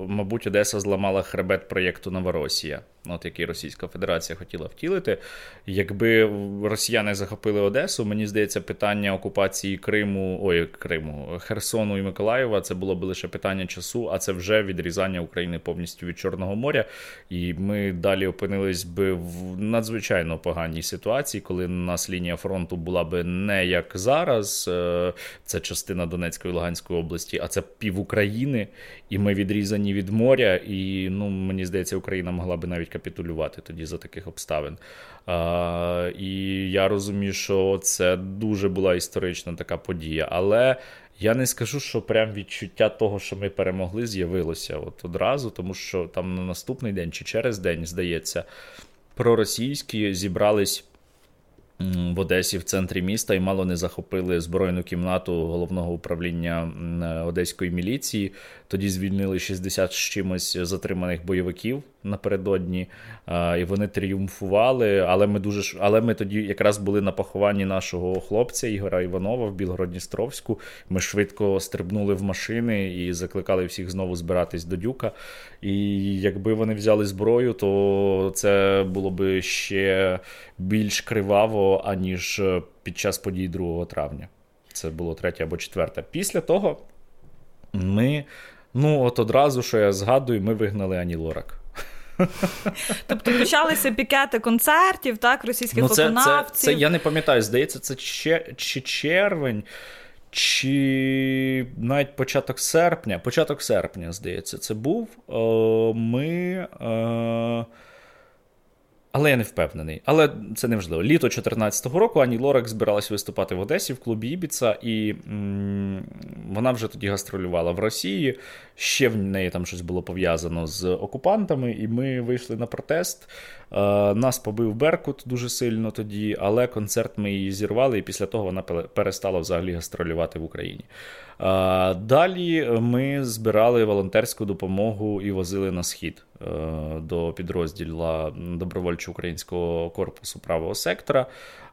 мабуть, Одеса зламала хребет проєкту Новоросія от який Російська Федерація хотіла втілити. Якби росіяни захопили Одесу, мені здається, питання окупації Криму, ой, Криму, Херсону і Миколаєва це було б лише питання часу, а це вже відрізання України повністю від Чорного моря. І ми далі опинились би в надзвичайно поганій ситуації, коли у нас лінія фронту була би не як зараз, е, це частина Донецької і Луганської області, а це пів України, і ми відрізані від моря. І ну мені здається, Україна могла би навіть капітулювати тоді за таких обставин. А, І я розумію, що це дуже була історична така подія. Але я не скажу, що прям відчуття того, що ми перемогли, з'явилося от одразу, тому що там на наступний день чи через день, здається, проросійські зібрались. В Одесі в центрі міста і мало не захопили збройну кімнату головного управління одеської міліції. Тоді звільнили 60 з чимось затриманих бойовиків напередодні, і вони тріумфували. Але ми дуже але ми тоді якраз були на похованні нашого хлопця Ігора Іванова в Білгородністровську. Ми швидко стрибнули в машини і закликали всіх знову збиратись до дюка. І якби вони взяли зброю, то це було би ще більш криваво, аніж під час подій 2 травня. Це було третє або четверте. Після того ми. Ну, от одразу, що я згадую, ми вигнали Ані Лорак. Тобто почалися пікети концертів, так, російських ну, це, виконавців. Це, це, Я не пам'ятаю, здається, це чи, чи червень, чи навіть початок серпня. Початок серпня, здається, це був. Ми. Але я не впевнений. Але це не важливо. Літо 2014 року Ані Лорак збиралась виступати в Одесі в клубі Ібіца, і м- вона вже тоді гастролювала в Росії. Ще в неї там щось було пов'язано з окупантами, і ми вийшли на протест. Е, нас побив Беркут дуже сильно тоді, але концерт ми її зірвали, і після того вона перестала взагалі гастролювати в Україні. Далі ми збирали волонтерську допомогу і возили на схід. Е, до підрозділу добровольчо українського корпусу правого сектора.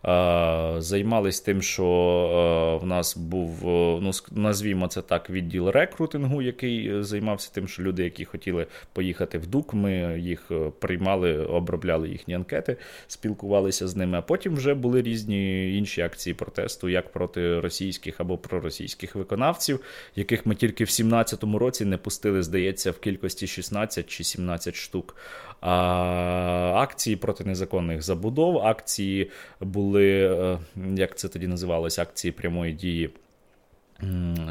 Е, займались тим, що е, в нас був, ну назвімо це так, відділ рекрутингу, який займався тим, що люди, які хотіли поїхати в ДУК, ми їх приймали, обробляли їхні анкети, спілкувалися з ними. А потім вже були різні інші акції протесту, як проти російських або проросійських виконавців, яких ми тільки в 17-му році не пустили, здається, в кількості 16 чи 17 штук. А акції проти незаконних забудов, акції були, е, як це тоді називалось, акції прямої дії.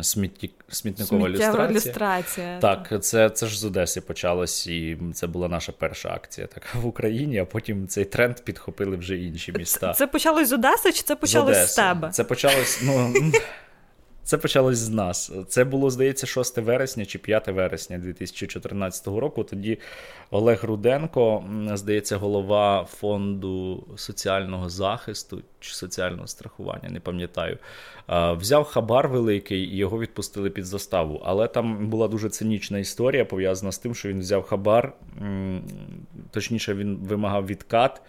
Смітті... Смітникова люстрація. люстрація. Так, це це ж з Одеси почалось, і це була наша перша акція така в Україні, а потім цей тренд підхопили вже інші міста. Це, це почалось з Одеси, чи це почалось з, з тебе? Це почалось, ну. Це почалось з нас. Це було, здається, 6 вересня чи 5 вересня 2014 року. Тоді Олег Руденко, здається, голова фонду соціального захисту чи соціального страхування, не пам'ятаю, взяв хабар великий і його відпустили під заставу. Але там була дуже цинічна історія пов'язана з тим, що він взяв хабар, точніше, він вимагав відкат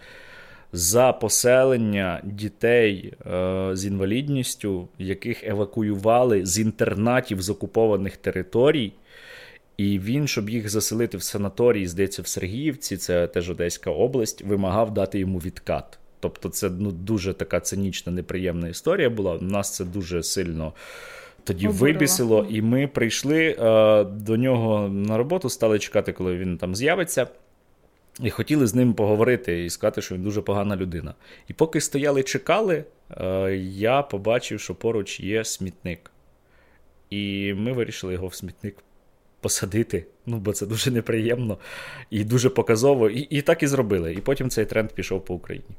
за поселення дітей е, з інвалідністю, яких евакуювали з інтернатів з окупованих територій. І він, щоб їх заселити в санаторій, здається, в Сергіївці, це теж Одеська область, вимагав дати йому відкат. Тобто, це ну, дуже така цинічна, неприємна історія була. У нас це дуже сильно тоді Обурила. вибісило, і ми прийшли е, до нього на роботу, стали чекати, коли він там з'явиться. І хотіли з ним поговорити і сказати, що він дуже погана людина. І поки стояли чекали, е, я побачив, що поруч є смітник. І ми вирішили його в смітник посадити, ну, бо це дуже неприємно і дуже показово. І, і так і зробили. І потім цей тренд пішов по Україні.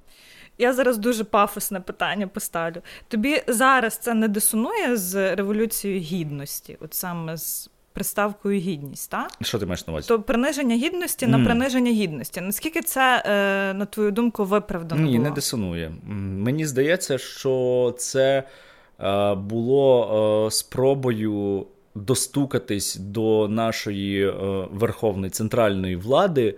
Я зараз дуже пафосне питання поставлю. Тобі зараз це не дисонує з Революцією Гідності, от саме з приставкою гідність. так? Що ти маєш на увазі? То приниження гідності mm. на приниження гідності. Наскільки це, е, на твою думку, виправдано? Ні, було? не дисонує. Мені здається, що це е, було е, спробою достукатись до нашої е, верховної центральної влади.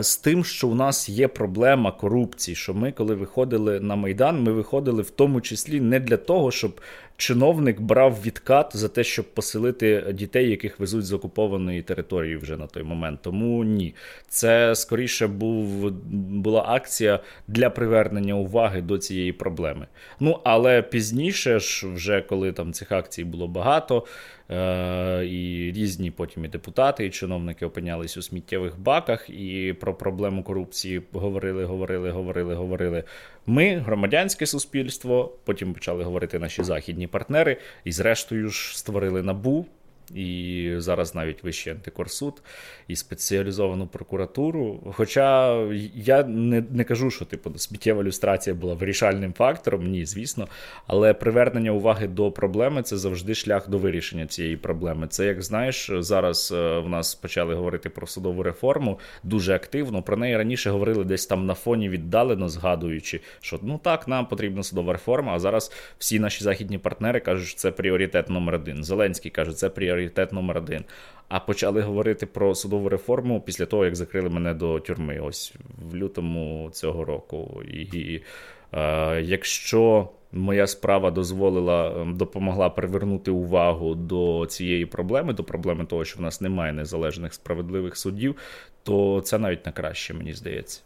З тим, що у нас є проблема корупції, що ми, коли виходили на Майдан, ми виходили в тому числі не для того, щоб чиновник брав відкат за те, щоб поселити дітей, яких везуть з окупованої території вже на той момент. Тому ні, це скоріше був була акція для привернення уваги до цієї проблеми. Ну але пізніше, ж, вже коли там цих акцій було багато. Е, і різні потім і депутати, і чиновники опинялись у сміттєвих баках, і про проблему корупції говорили, говорили, говорили, говорили. Ми, громадянське суспільство, потім почали говорити наші західні партнери, і, зрештою, ж створили набу і зараз навіть Вищий антикорсуд і спеціалізовану прокуратуру. Хоча я не не кажу, що типу сміттєва люстрація була вирішальним фактором, ні, звісно. Але привернення уваги до проблеми це завжди шлях до вирішення цієї проблеми. Це як знаєш, зараз е, в нас почали говорити про судову реформу дуже активно. Про неї раніше говорили десь там на фоні віддалено, згадуючи, що ну так, нам потрібна судова реформа. А зараз всі наші західні партнери кажуть, що це пріоритет номер один. Зеленський каже, це пріоритет пріоритет номер один. А почали говорити про судову реформу після того, як закрили мене до тюрми, ось в лютому цього року. І, і е, якщо моя справа дозволила, ем, допомогла привернути увагу до цієї проблеми, до проблеми того, що в нас немає незалежних справедливих судів, то це навіть на краще, мені здається.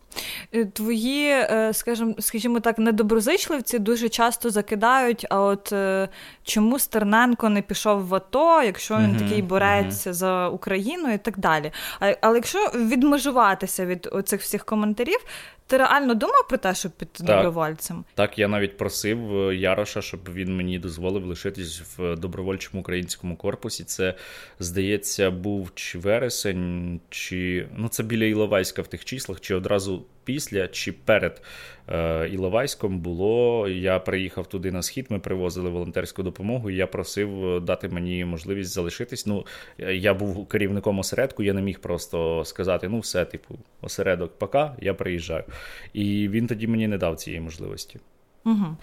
Е, твої, е, скажімо, скажімо так, недоброзичливці дуже часто закидають. А от е, чому Стерненко не пішов в АТО, якщо він uh-huh, такий борець uh-huh. за Україну і так далі. Але якщо відмежуватися від цих всіх коментарів, ти реально думав про те, щоб піти так, добровольцем? Так, я навіть просив Яроша, щоб він мені дозволив лишитись в добровольчому українському корпусі. Це, здається, був чи вересень, чи ну це біля Іловайська в тих числах, чи одразу після чи перед е, Іловайськом було. Я приїхав туди на схід, ми привозили волонтерську допомогу. і Я просив дати мені можливість залишитись. Ну, я був керівником осередку, я не міг просто сказати: ну, все, типу, осередок, пока, я приїжджаю. І він тоді мені не дав цієї можливості. Угу.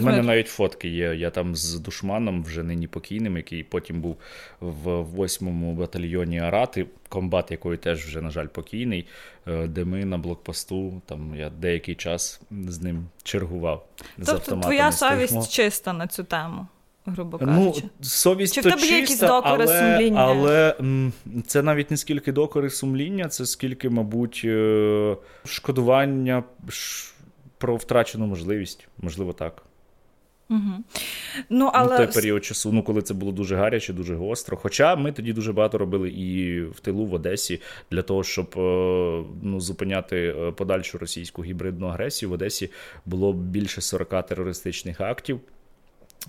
У мене навіть фотки є. Я там з душманом, вже нині покійним, який потім був в 8-му батальйоні Арати, комбат якої теж вже, на жаль, покійний, е, де ми на блокпосту, там я деякий час з ним чергував. Тобто твоя совість чиста на цю тему. Грубо ну, кажучи. Ну, совість Чи в тебе є якісь докори але, сумління? Але це навіть не скільки докори сумління, це скільки, мабуть, е, шкодування про втрачену можливість, можливо, так. Угу. Ну, але... В той період часу, ну коли це було дуже гаряче, дуже гостро. Хоча ми тоді дуже багато робили і в тилу в Одесі для того, щоб е, ну, зупиняти е, подальшу російську гібридну агресію. В Одесі було більше 40 терористичних актів.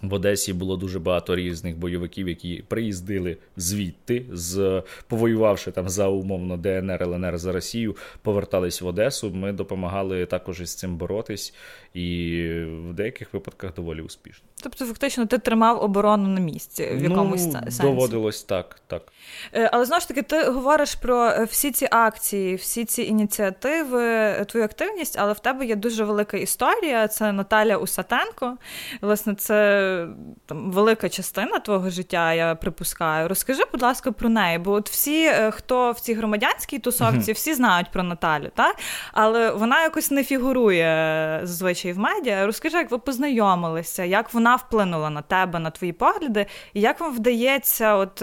В Одесі було дуже багато різних бойовиків, які приїздили звідти, з повоювавши там за умовно ДНР, ЛНР за Росію, повертались в Одесу. Ми допомагали також із цим боротись, і в деяких випадках доволі успішно. Тобто, фактично, ти тримав оборону на місці в якомусь ну, сенсі? доводилось так, так. Е, але знову ж таки, ти говориш про е, всі ці акції, всі ці ініціативи, е, твою активність, але в тебе є дуже велика історія. Це Наталя Усатенко. Власне, це там велика частина твого життя, я припускаю. Розкажи, будь ласка, про неї. Бо от всі, хто в цій громадянській тусовці, всі знають про Наталю, так? але вона якось не фігурує зазвичай в медіа. Розкажи, як ви познайомилися, як вона вплинула на тебе, на твої погляди, і як вам вдається, от.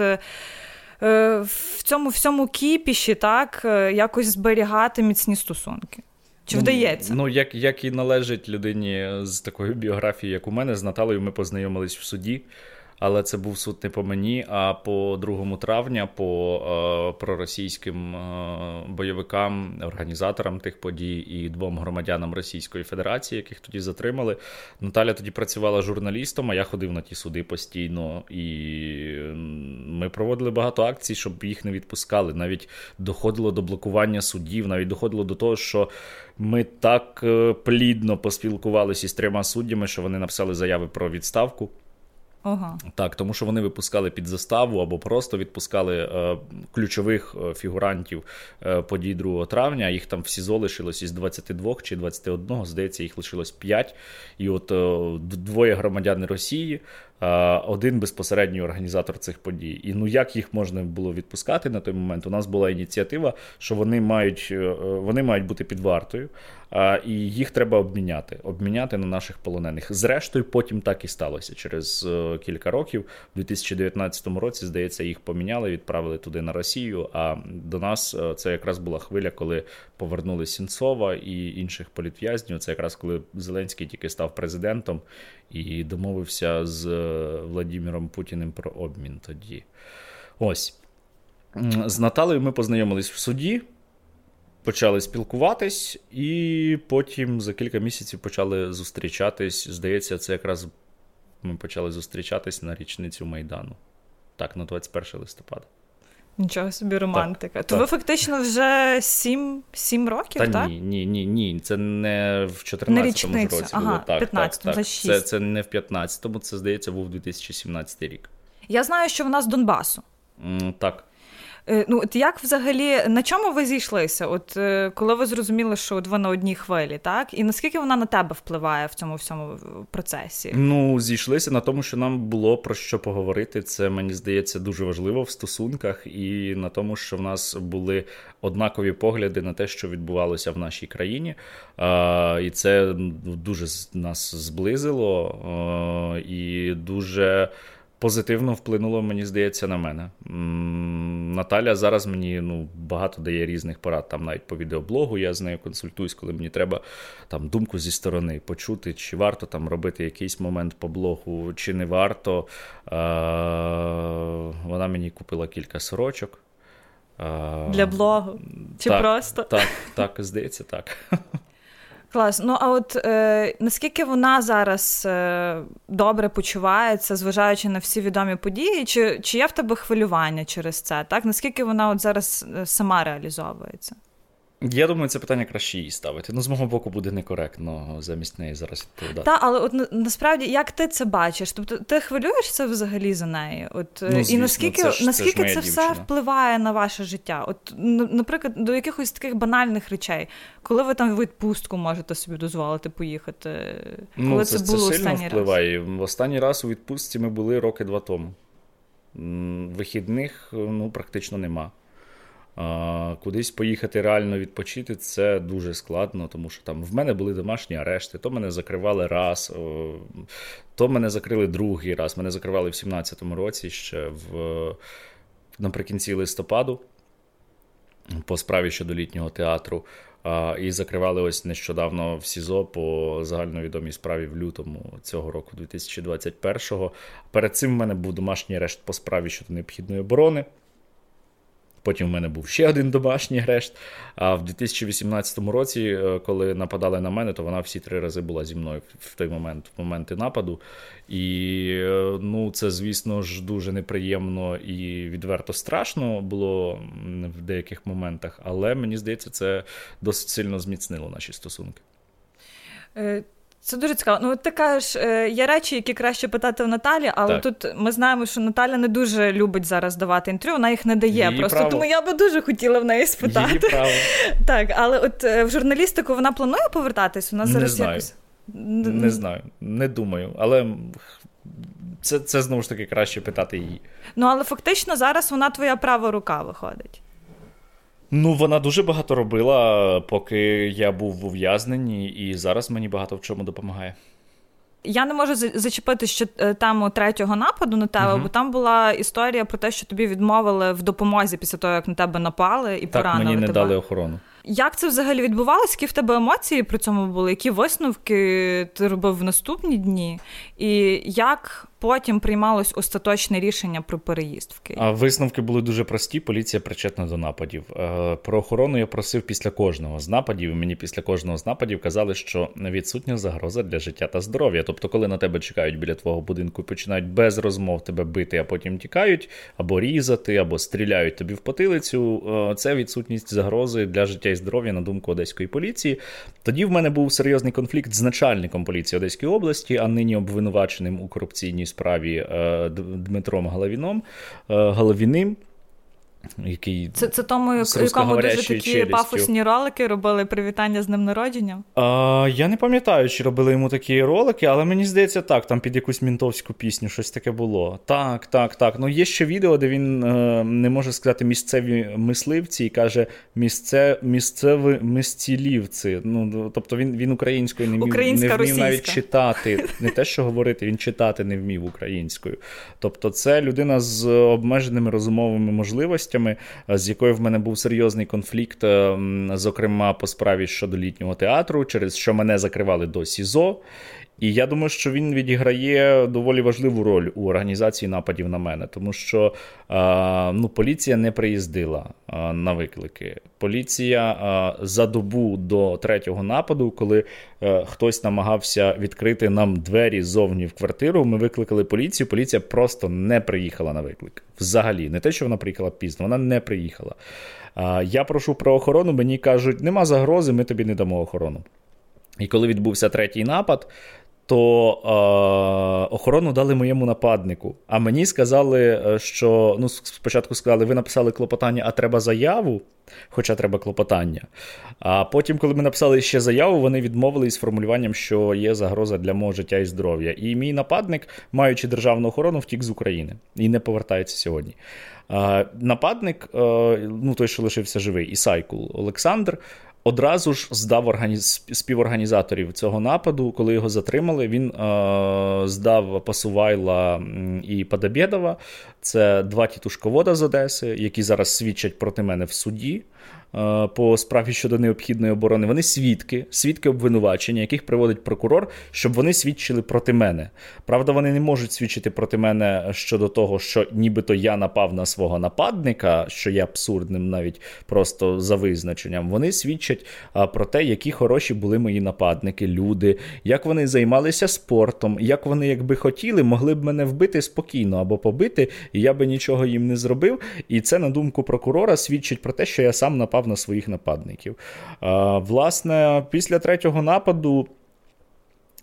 Е, в цьому всьому кіпіші так е, якось зберігати міцні стосунки. Чи ну, вдається? Ну, як як і належить людині з такою біографією, як у мене, з Наталею ми познайомились в суді але це був суд не по мені, а по 2 травня по е, проросійським е, бойовикам, організаторам тих подій і двом громадянам Російської Федерації, яких тоді затримали. Наталя тоді працювала журналістом, а я ходив на ті суди постійно, і ми проводили багато акцій, щоб їх не відпускали. Навіть доходило до блокування судів, навіть доходило до того, що ми так е, плідно поспілкувалися із трьома суддями, що вони написали заяви про відставку. Ага. Так, тому що вони випускали під заставу або просто відпускали е, ключових е, фігурантів е, подій 2 травня. Їх там всі лишилось із 22 чи 21, здається, їх лишилось 5. І от е, двоє громадян Росії один безпосередній організатор цих подій. І ну як їх можна було відпускати на той момент? У нас була ініціатива, що вони мають е, вони мають бути під вартою, і їх треба обміняти, обміняти на наших полонених. Зрештою, потім так і сталося. Через е, кілька років, у 2019 році, здається, їх поміняли, відправили туди на Росію. А до нас е, це якраз була хвиля, коли повернули Сінцова і інших політв'язнів. Це якраз коли Зеленський тільки став президентом і домовився з Владимиром Путіним про обмін тоді. Ось. З Наталею ми познайомились в суді, почали спілкуватись, і потім за кілька місяців почали зустрічатись. Здається, це якраз ми почали зустрічатись на річницю Майдану. Так, на 21 листопада. Нічого собі романтика. Так, То так. ви фактично вже сім сім років, Та так? Ні, ні, ні, ні. Це не в 14-му році ага, було. Так, 15 так, так. Це, це не в 15-му, це, здається, був 2017 рік. Я знаю, що вона з Донбасу. Mm, так. Е, ну, от як взагалі на чому ви зійшлися? От е, коли ви зрозуміли, що от ви на одній хвилі, так? І наскільки вона на тебе впливає в цьому всьому процесі? Ну, зійшлися на тому, що нам було про що поговорити. Це мені здається дуже важливо в стосунках, і на тому, що в нас були однакові погляди на те, що відбувалося в нашій країні. І це дуже нас зблизило і дуже позитивно вплинуло, мені здається, на мене. Наталя зараз мені ну, багато дає різних порад. Там навіть по відеоблогу я з нею консультуюсь, коли мені треба там думку зі сторони почути, чи варто там робити якийсь момент по блогу, чи не варто. Вона мені купила кілька сорочок. Для блогу? Чи так, просто? Так, так, здається, так. Клас. Ну а от е, наскільки вона зараз е, добре почувається, зважаючи на всі відомі події, чи чи є в тебе хвилювання через це? Так наскільки вона от зараз е, сама реалізовується? Я думаю, це питання краще їй ставити. Ну, з мого боку, буде некоректно замість неї зараз відповідати. Так, але от насправді як ти це бачиш? Тобто ти хвилюєшся взагалі за неї? От ну, звісно, І наскільки це ж, наскільки це, це все впливає на ваше життя? От, наприклад, до якихось таких банальних речей, коли ви там в відпустку можете собі дозволити поїхати? Коли ну, це, це було це сильно останній впливає. раз? В останній раз у відпустці ми були роки два тому. Вихідних ну, практично нема. Кудись поїхати реально відпочити це дуже складно, тому що там в мене були домашні арешти, то мене закривали раз, то мене закрили другий раз. Мене закривали в 17-му році ще в, наприкінці листопаду по справі щодо літнього театру. І закривали ось нещодавно в СІЗО по загальновідомій справі в лютому цього року, 2021-го. Перед цим в мене був домашній арешт по справі щодо необхідної оборони. Потім в мене був ще один домашній грешт. А в 2018 році, е, коли нападали на мене, то вона всі три рази була зі мною в той момент, в моменти нападу. І е, ну, це, звісно ж, дуже неприємно і відверто страшно було в деяких моментах, але мені здається, це досить сильно зміцнило наші стосунки. Це дуже цікаво. Ну, ти кажеш, є речі, які краще питати в Наталі, але так. тут ми знаємо, що Наталя не дуже любить зараз давати інтерв'ю, вона їх не дає. Її просто право. тому я би дуже хотіла в неї спитати. Її право. Так, але от е, в журналістику вона планує повертатись? Вона зараз не знаю. якось. Не знаю, не думаю. Але це, це знову ж таки краще питати її. Ну, але фактично зараз вона твоя права рука виходить. Ну, вона дуже багато робила, поки я був в ув'язненні, і зараз мені багато в чому допомагає. Я не можу зачепити ще тему третього нападу на тебе, uh-huh. бо там була історія про те, що тобі відмовили в допомозі після того, як на тебе напали і так, поранили мені не тебе. дали охорону. Як це взагалі відбувалося? Які в тебе емоції при цьому були? Які висновки ти робив в наступні дні? І як потім приймалось остаточне рішення про переїзд в Київ? А висновки були дуже прості. Поліція причетна до нападів. Е, про охорону я просив після кожного з нападів. Мені після кожного з нападів казали, що відсутня загроза для життя та здоров'я. Тобто, коли на тебе чекають біля твого будинку починають без розмов тебе бити, а потім тікають, або різати, або стріляють тобі в потилицю. Е, це відсутність загрози для життя і здоров'я на думку одеської поліції. Тоді в мене був серйозний конфлікт з начальником поліції Одеської області, а нині обвинуваченим у корупційній справі Дмитром Головіном. Головіним який Це це тому, якому дуже такі пафосні ролики робили привітання з ним народження? А, Я не пам'ятаю, чи робили йому такі ролики, але мені здається, так, там під якусь мінтовську пісню щось таке було. Так, так, так. Ну є ще відео, де він е, не може сказати місцеві мисливці і каже місце, місцеві мисцілівці. Ну, Тобто він він українською не вмів, не вмів навіть читати. Не те, що говорити, він читати не вмів українською. Тобто, це людина з обмеженими розумовими можливостями можливостями, е, з якою в мене був серйозний конфлікт, е, зокрема по справі щодо літнього театру, через що мене закривали до СІЗО. І я думаю, що він відіграє доволі важливу роль у організації нападів на мене, тому що ну, поліція не приїздила на виклики. Поліція за добу до третього нападу, коли е, хтось намагався відкрити нам двері ззовні в квартиру, ми викликали поліцію. Поліція просто не приїхала на виклик. Взагалі, не те, що вона приїхала пізно, вона не приїхала. Я прошу про охорону, мені кажуть, нема загрози, ми тобі не дамо охорону. І коли відбувся третій напад, то е, охорону дали моєму нападнику. А мені сказали, е, що ну, спочатку сказали, ви написали клопотання, а треба заяву, хоча треба клопотання. А потім, коли ми написали ще заяву, вони відмовили із формулюванням, що є загроза для мого життя і здоров'я. І мій нападник, маючи державну охорону, втік з України і не повертається сьогодні. Е, нападник, е, ну той, що лишився живий, Ісайкул Олександр. Одразу ж здав організ... співорганізаторів цього нападу, коли його затримали. Він е... здав Пасувайла і Падабєдова. Це два тітушковода з Одеси, які зараз свідчать проти мене в суді. Е, по справі щодо необхідної оборони. Вони свідки, свідки обвинувачення, яких приводить прокурор, щоб вони свідчили проти мене. Правда, вони не можуть свідчити проти мене щодо того, що нібито я напав на свого нападника, що є абсурдним навіть просто за визначенням. Вони свідчать про те, які хороші були мої нападники, люди, як вони займалися спортом, як вони, якби хотіли, могли б мене вбити спокійно або побити, і я би нічого їм не зробив. І це, на думку прокурора, свідчить про те, що я сам напав на своїх нападників. Власне, після третього нападу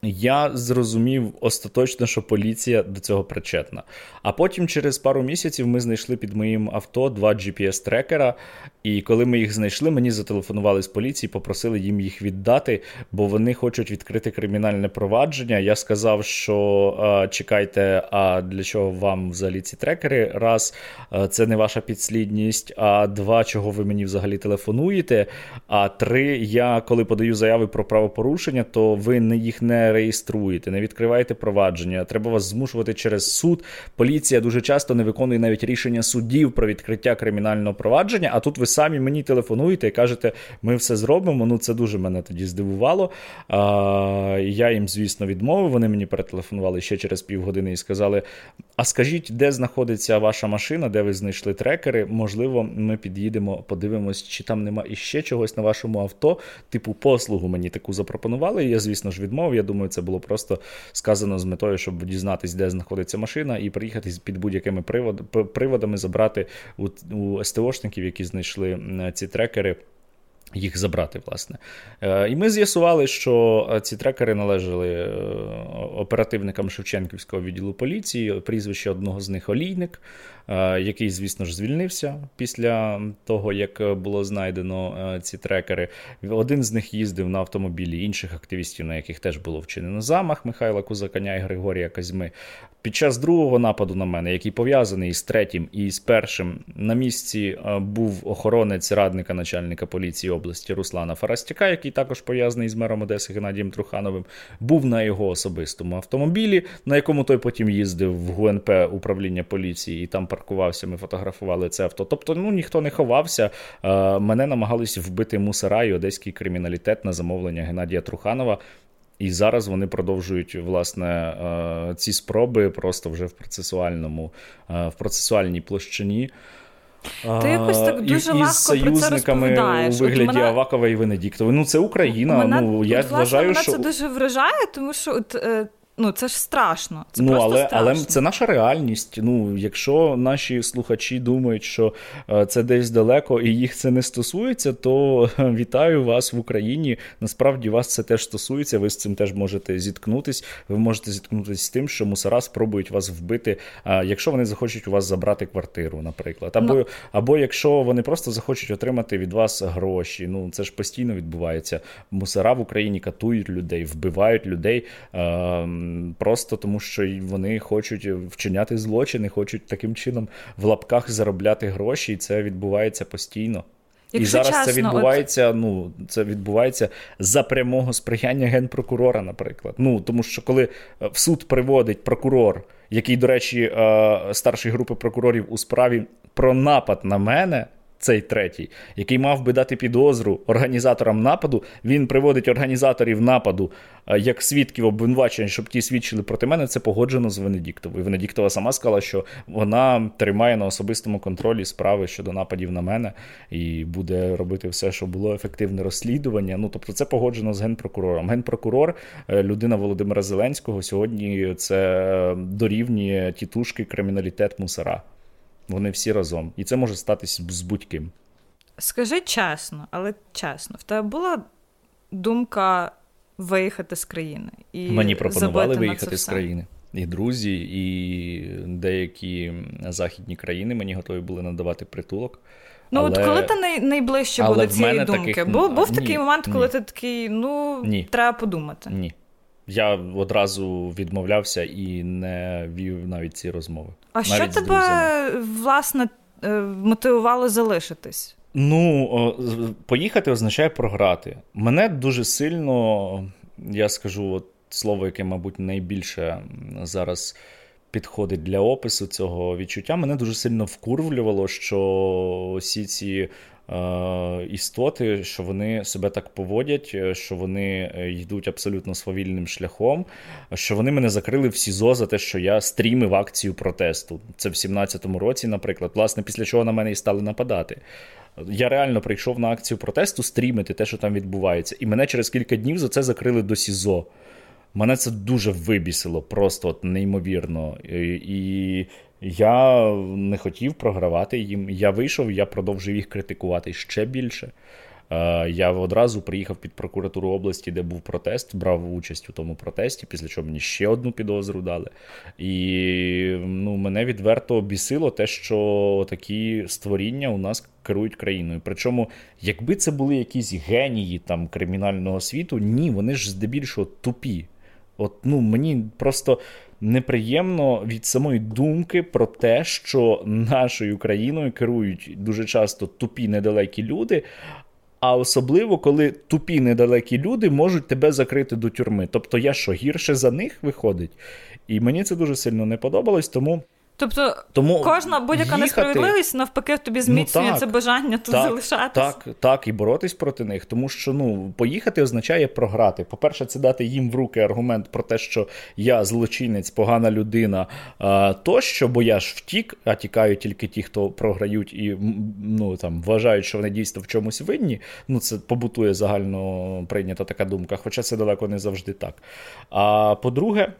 я зрозумів остаточно, що поліція до цього причетна. А потім, через пару місяців, ми знайшли під моїм авто два GPS-трекера. І коли ми їх знайшли, мені зателефонували з поліції, попросили їм їх віддати, бо вони хочуть відкрити кримінальне провадження. Я сказав, що чекайте, а для чого вам взагалі ці трекери? Раз, це не ваша підслідність. А два, чого ви мені взагалі телефонуєте? А три, я коли подаю заяви про правопорушення, то ви не їх не реєструєте, не відкриваєте провадження, треба вас змушувати через суд. Поліція дуже часто не виконує навіть рішення судів про відкриття кримінального провадження. А тут ви самі мені телефонуєте і кажете, ми все зробимо. Ну це дуже мене тоді здивувало. А, Я їм, звісно, відмовив. Вони мені перетелефонували ще через півгодини і сказали: А скажіть, де знаходиться ваша машина, де ви знайшли трекери? Можливо, ми під'їдемо, подивимось, чи там нема іще чогось на вашому авто. Типу послугу мені таку запропонували. І я, звісно ж, відмовив. Я думаю, думаю, це було просто сказано з метою, щоб дізнатись, де знаходиться машина, і приїхати під будь-якими приводами забрати у, СТОшників, які знайшли ці трекери. Їх забрати, власне. Е, і ми з'ясували, що ці трекери належали е, оперативникам Шевченківського відділу поліції, прізвище одного з них Олійник. Е, який, звісно ж, звільнився після того, як було знайдено е, ці трекери. Один з них їздив на автомобілі інших активістів, на яких теж було вчинено замах Михайла Кузаканя і Григорія Казьми. Під час другого нападу на мене, який пов'язаний з третім і з першим, на місці е, був охоронець радника начальника поліції області Руслана Фарастяка, який також пов'язаний з мером Одеси Геннадієм Трухановим, був на його особистому автомобілі, на якому той потім їздив в ГУНП управління поліції і там паркувався. Ми фотографували це авто. Тобто, ну ніхто не ховався. Е, мене намагались вбити мусора і одеський криміналітет на замовлення Геннадія Труханова. І зараз вони продовжують власне е, ці спроби просто вже в процесуальному, е, в процесуальній площині. Ти якось так дуже і, легко союзниками про це у вигляді мене... Авакова і Венедіктова. Ну це Україна. Мене, ну я от, вважаю, власне, що це дуже вражає, тому що от. Е... ну це ж страшно. Це ну, просто але, страшно. але це наша реальність. Ну, якщо наші слухачі думають, що е, це десь далеко і їх це не стосується, то вітаю вас в Україні. Насправді вас це теж стосується. Ви з цим теж можете зіткнутись. Ви можете зіткнутися з тим, що мусора спробують вас вбити, якщо вони захочуть у вас забрати квартиру, наприклад, або ну, або якщо вони просто захочуть отримати від вас гроші. Ну це ж постійно відбувається. Мусора в Україні катують людей, вбивають людей е, просто тому, що вони хочуть вчиняти злочини, хочуть таким чином в лапках заробляти гроші, і це відбувається постійно. Якщо і зараз чесно, це відбувається. От... Ну це відбувається за прямого сприяння генпрокурора, наприклад. Ну тому що коли е, в суд приводить прокурор, який, до речі, е, старшої групи прокурорів у справі про напад на мене цей третій, який мав би дати підозру організаторам нападу. Він приводить організаторів нападу е, як свідків обвинувачення, щоб ті свідчили проти мене. Це погоджено з Венедіктовою. Венедіктова сама сказала, що вона тримає на особистому контролі справи щодо нападів на мене і буде робити все, щоб було ефективне розслідування. Ну тобто, це погоджено з генпрокурором. Генпрокурор, е, людина Володимира Зеленського, сьогодні це дорівнює тітушки криміналітет мусора. Вони всі разом. І це може статись з будь-ким. Скажи чесно, але чесно, в тебе була думка виїхати з країни? І Мені пропонували виїхати з країни. І друзі, і деякі західні країни мені готові були надавати притулок. Ну, але... от коли ти най... найближче але до цієї думки? Таких... Був, був такий момент, коли ні. ти такий, ну, ні. треба подумати. Ні. Я одразу відмовлявся і не вів навіть ці розмови. А навіть що тебе власне е, мотивувало залишитись? Ну, поїхати означає програти. Мене дуже сильно, я скажу от слово, яке, мабуть, найбільше зараз підходить для опису цього відчуття. Мене дуже сильно вкурвлювало, що всі ці істоти, що вони себе так поводять, е, що вони е, йдуть абсолютно свавільним шляхом, що вони мене закрили в СІЗО за те, що я стрімив акцію протесту. Це в 17-му році, наприклад, власне, після чого на мене і стали нападати. Я реально прийшов на акцію протесту стрімити те, що там відбувається, і мене через кілька днів за це закрили до СІЗО. Мене це дуже вибісило, просто от неймовірно. І я не хотів програвати їм. Я вийшов, я продовжив їх критикувати ще більше. Е, я одразу приїхав під прокуратуру області, де був протест, брав участь у тому протесті, після чого мені ще одну підозру дали. І ну, мене відверто бісило те, що такі створіння у нас керують країною. Причому, якби це були якісь генії там кримінального світу, ні, вони ж здебільшого тупі. От ну мені просто неприємно від самої думки про те, що нашою країною керують дуже часто тупі недалекі люди. А особливо, коли тупі недалекі люди можуть тебе закрити до тюрми. Тобто я що гірше за них виходить? І мені це дуже сильно не подобалось, тому. Тобто Тому кожна будь-яка їхати... несправедливість навпаки тобі зміцнює ну, так, це бажання тут так, залишатися. Так, так, і боротись проти них. Тому що ну, поїхати означає програти. По-перше, це дати їм в руки аргумент про те, що я злочинець, погана людина а, тощо, бо я ж втік, а тікають тільки ті, хто програють і ну, там, вважають, що вони дійсно в чомусь винні. Ну, Це побутує загально прийнята така думка, хоча це далеко не завжди так. А по-друге,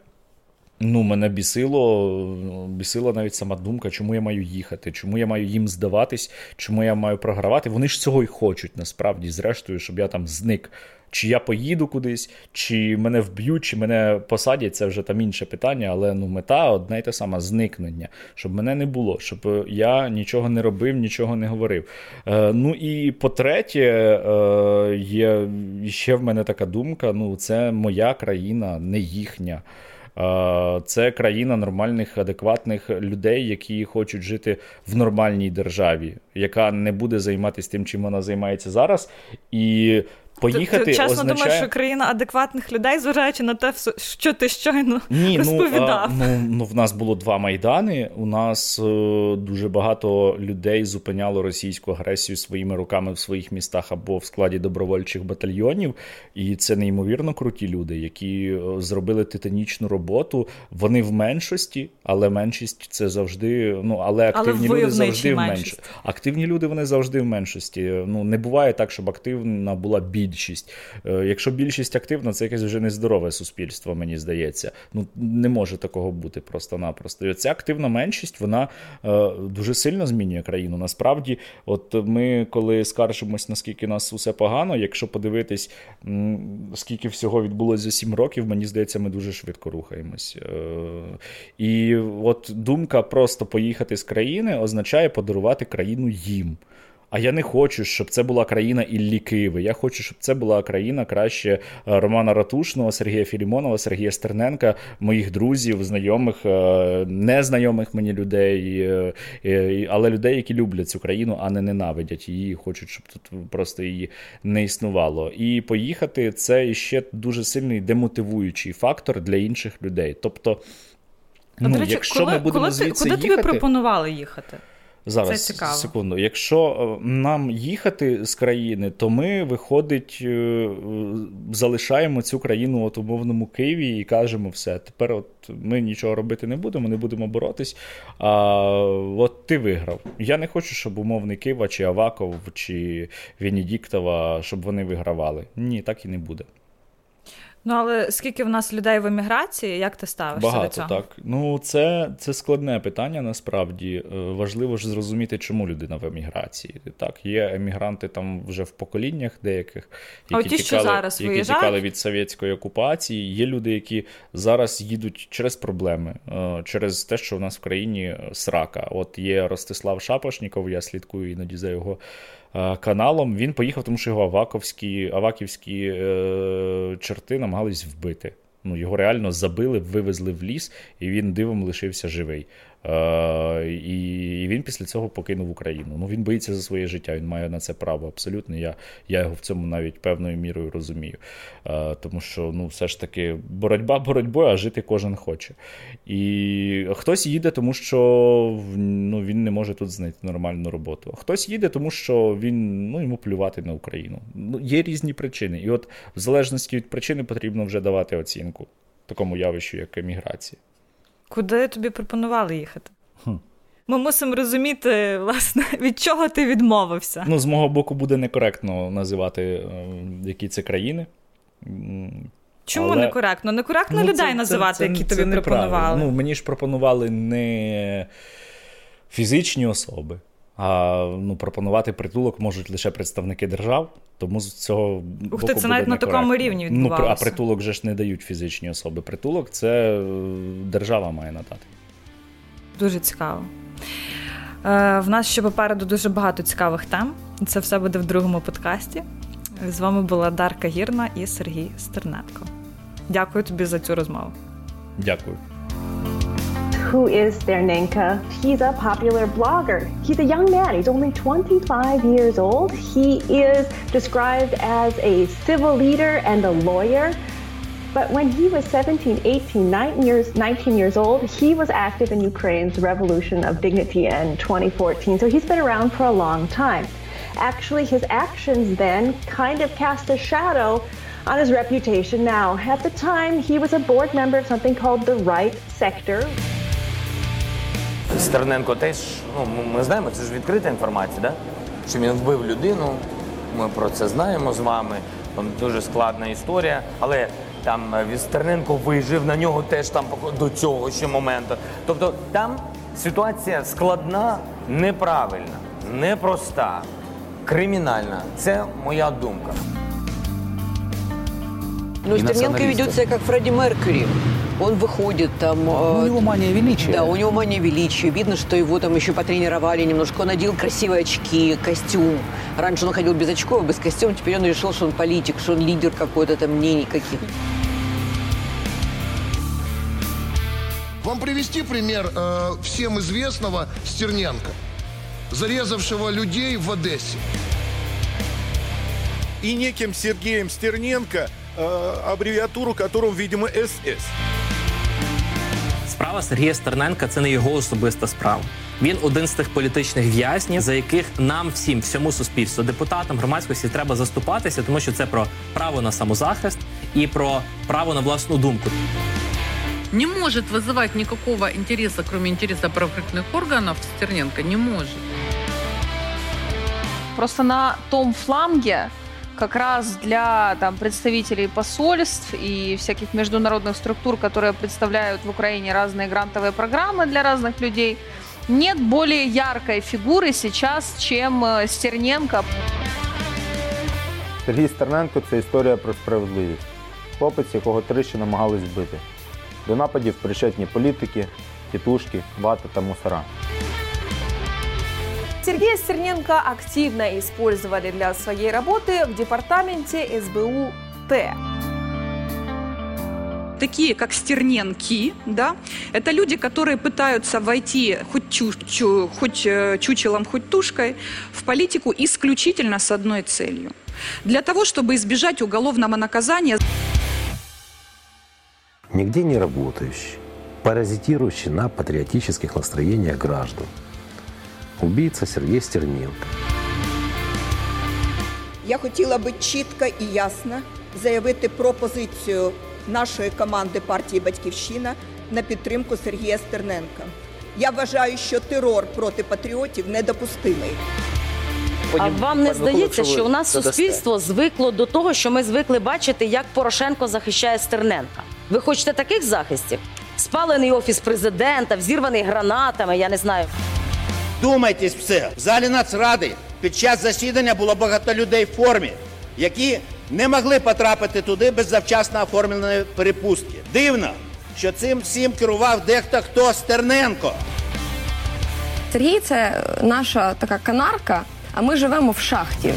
Ну, мене бісило, бісила навіть сама думка, чому я маю їхати, чому я маю їм здаватись, чому я маю програвати. Вони ж цього й хочуть насправді, зрештою, щоб я там зник. Чи я поїду кудись, чи мене вб'ють, чи мене посадять, це вже там інше питання, але ну мета одна й та сама зникнення, щоб мене не було, щоб я нічого не робив, нічого не говорив. Е, Ну і по-третє, е, є ще в мене така думка: ну, це моя країна, не їхня. Це країна нормальних, адекватних людей, які хочуть жити в нормальній державі, яка не буде займатися тим, чим вона займається зараз. І Поїхати ти, ти чесно означає... думаєш, що країна адекватних людей, зважаючи на те, що ти щойно Ні, розповідав? Ну, ну, ну в нас було два майдани. У нас е, дуже багато людей зупиняло російську агресію своїми руками в своїх містах або в складі добровольчих батальйонів. І це неймовірно круті люди, які е, зробили титанічну роботу. Вони в меншості, але меншість це завжди. Ну але активні але люди завжди в меншості. Активні люди вони завжди в меншості. Ну не буває так, щоб активна була більшість більшість. Е, якщо більшість активна, це якесь вже нездорове суспільство, мені здається. Ну не може такого бути просто-напросто. І Ця активна меншість вона е, дуже сильно змінює країну. Насправді, от ми коли скаржимось, наскільки нас усе погано, якщо подивитись, скільки всього відбулося за сім років, мені здається, ми дуже швидко рухаємось. І от думка просто поїхати з країни означає подарувати країну їм. А я не хочу, щоб це була країна Іллі Києви. Я хочу, щоб це була країна краще е, Романа Ратушного, Сергія Філімонова, Сергія Стерненка, моїх друзів, знайомих, е, незнайомих мені людей, е, але людей, які люблять цю країну, а не ненавидять її, хочуть, щоб тут просто її не існувало. І поїхати це ще дуже сильний демотивуючий фактор для інших людей. Тобто, ну, речі, якщо коли, ми будемо коли звідси куди їхати... тобі пропонували їхати? Зараз Це цікаво. секунду. Якщо е, нам їхати з країни, то ми, виходить, е, залишаємо цю країну от умовному Києві і кажемо, все, тепер от ми нічого робити не будемо, не будемо боротись. А от ти виграв. Я не хочу, щоб умовний Кива, чи Аваков, чи Венедіктова, щоб вони вигравали. Ні, так і не буде. Ну, але скільки в нас людей в еміграції, як ти ставишся Багато, до цього? так. Ну, це це складне питання насправді. Е, важливо ж зрозуміти, чому людина в еміграції. Так, є емігранти там вже в поколіннях деяких, які, ті, тікали, зараз які тікали від совєтської окупації. Є люди, які зараз їдуть через проблеми, е, через те, що в нас в країні срака. От є Ростислав Шапошніков, я слідкую іноді за його. Е, каналом. Він поїхав, тому що його аваковські аваківські е, черти намагались вбити. Ну, Його реально забили, вивезли в ліс, і він дивом лишився живий. Е, І він після цього покинув Україну. Ну він боїться за своє життя, він має на це право абсолютно. Я я його в цьому навіть певною мірою розумію. Е, Тому що ну, все ж таки боротьба боротьбою, а жити кожен хоче. І хтось їде, тому що ну, він не може тут знайти нормальну роботу. Хтось їде, тому що він ну, йому плювати на Україну. Ну, Є різні причини. І от в залежності від причини потрібно вже давати оцінку такому явищу, як еміграція. Куди тобі пропонували їхати? Хм. Ми мусимо розуміти, власне, від чого ти відмовився. Ну, з мого боку, буде некоректно називати, е, які це країни. Чому Але... некоректно? Некоректно ну, людей це, називати, це, які це, тобі пропонували. Ну, Мені ж пропонували не фізичні особи, а ну, пропонувати притулок можуть лише представники держав. Тому з цього Ух ти, це навіть на такому рівні відбувалося. Ну, а притулок вже ж не дають фізичні особи. Притулок це е, держава має надати. Дуже цікаво. Е, В нас ще попереду дуже багато цікавих тем. Це все буде в другому подкасті. З вами була Дарка Гірна і Сергій Стерненко. Дякую тобі за цю розмову. Дякую. Who is Sternenka? He's a popular blogger. He's a young man. He's only 25 years old. He is described as a civil leader and a lawyer. But when he was 17, 18, 19 years, 19 years old, he was active in Ukraine's Revolution of Dignity in 2014. So he's been around for a long time. Actually, his actions then kind of cast a shadow on his reputation now. At the time, he was a board member of something called the Right Sector. Стерненко теж, ну ми знаємо, це ж відкрита інформація, да? що він вбив людину. Ми про це знаємо з вами. Там дуже складна історія, але там е, від Стерненко вижив на нього теж там до цього ще моменту. Тобто там ситуація складна, неправильна, непроста, кримінальна. Це моя думка. Ну, Стерненко ведет себя как Фредди Меркьюри. Он выходит там... Ну, у него мания величия. Да, у него мания величия. Видно, что его там еще потренировали немножко. Он надел красивые очки, костюм. Раньше он ходил без очков, без костюма. Теперь он решил, что он политик, что он лидер какой-то там мнений каких Вам привести пример э, всем известного Стерненко, зарезавшего людей в Одессе. И неким Сергеем Стерненко, э, аббревиатуру которого, видимо, СС. Справа Сергія Стерненка це не його особиста справа. Він один з тих політичних в'язнів, за яких нам всім, всьому суспільству, депутатам громадськості треба заступатися, тому що це про право на самозахист і про право на власну думку. Не может вызывать никакого интереса, кроме интереса правоохранительных органов, Стерненко не может. Просто на том фланге как раз для там, представителей посольств и всяких международных структур, которые представляют в Украине разные грантовые программы для разных людей, нет более яркой фигуры сейчас, чем э, Стерненко. Сергій Стерненко це історія про справедливість. Хлопець, якого тричі намагались вбити. До нападів причетні політики, тітушки, вата та мусора. Сергея Стерненко активно использовали для своей работы в департаменте СБУ Т. такие как Стерненки, да, это люди, которые пытаются войти хоть, чу- чу- хоть э, чучелом, хоть тушкой в политику исключительно с одной целью. Для того, чтобы избежать уголовного наказания. нигде не работающий, паразитирующий на патриотических настроениях граждан. Убийца Сергей Стерненко. Я хотіла би чітко і ясно заявити про позицію нашої команди партії Батьківщина на підтримку Сергія Стерненка. Я вважаю, що терор проти патріотів недопустимий. А вам не здається, що у нас суспільство звикло до того, що ми звикли бачити, як Порошенко захищає Стерненка? Ви хочете таких захистів? Спалений офіс президента, взірваний гранатами, я не знаю. Думайтесь все. В залі Нацради під час засідання було багато людей в формі, які не могли потрапити туди без завчасно оформленої перепустки. Дивно, що цим всім керував дехто хто Стерненко. Сергій це наша така канарка, а ми живемо в шахті.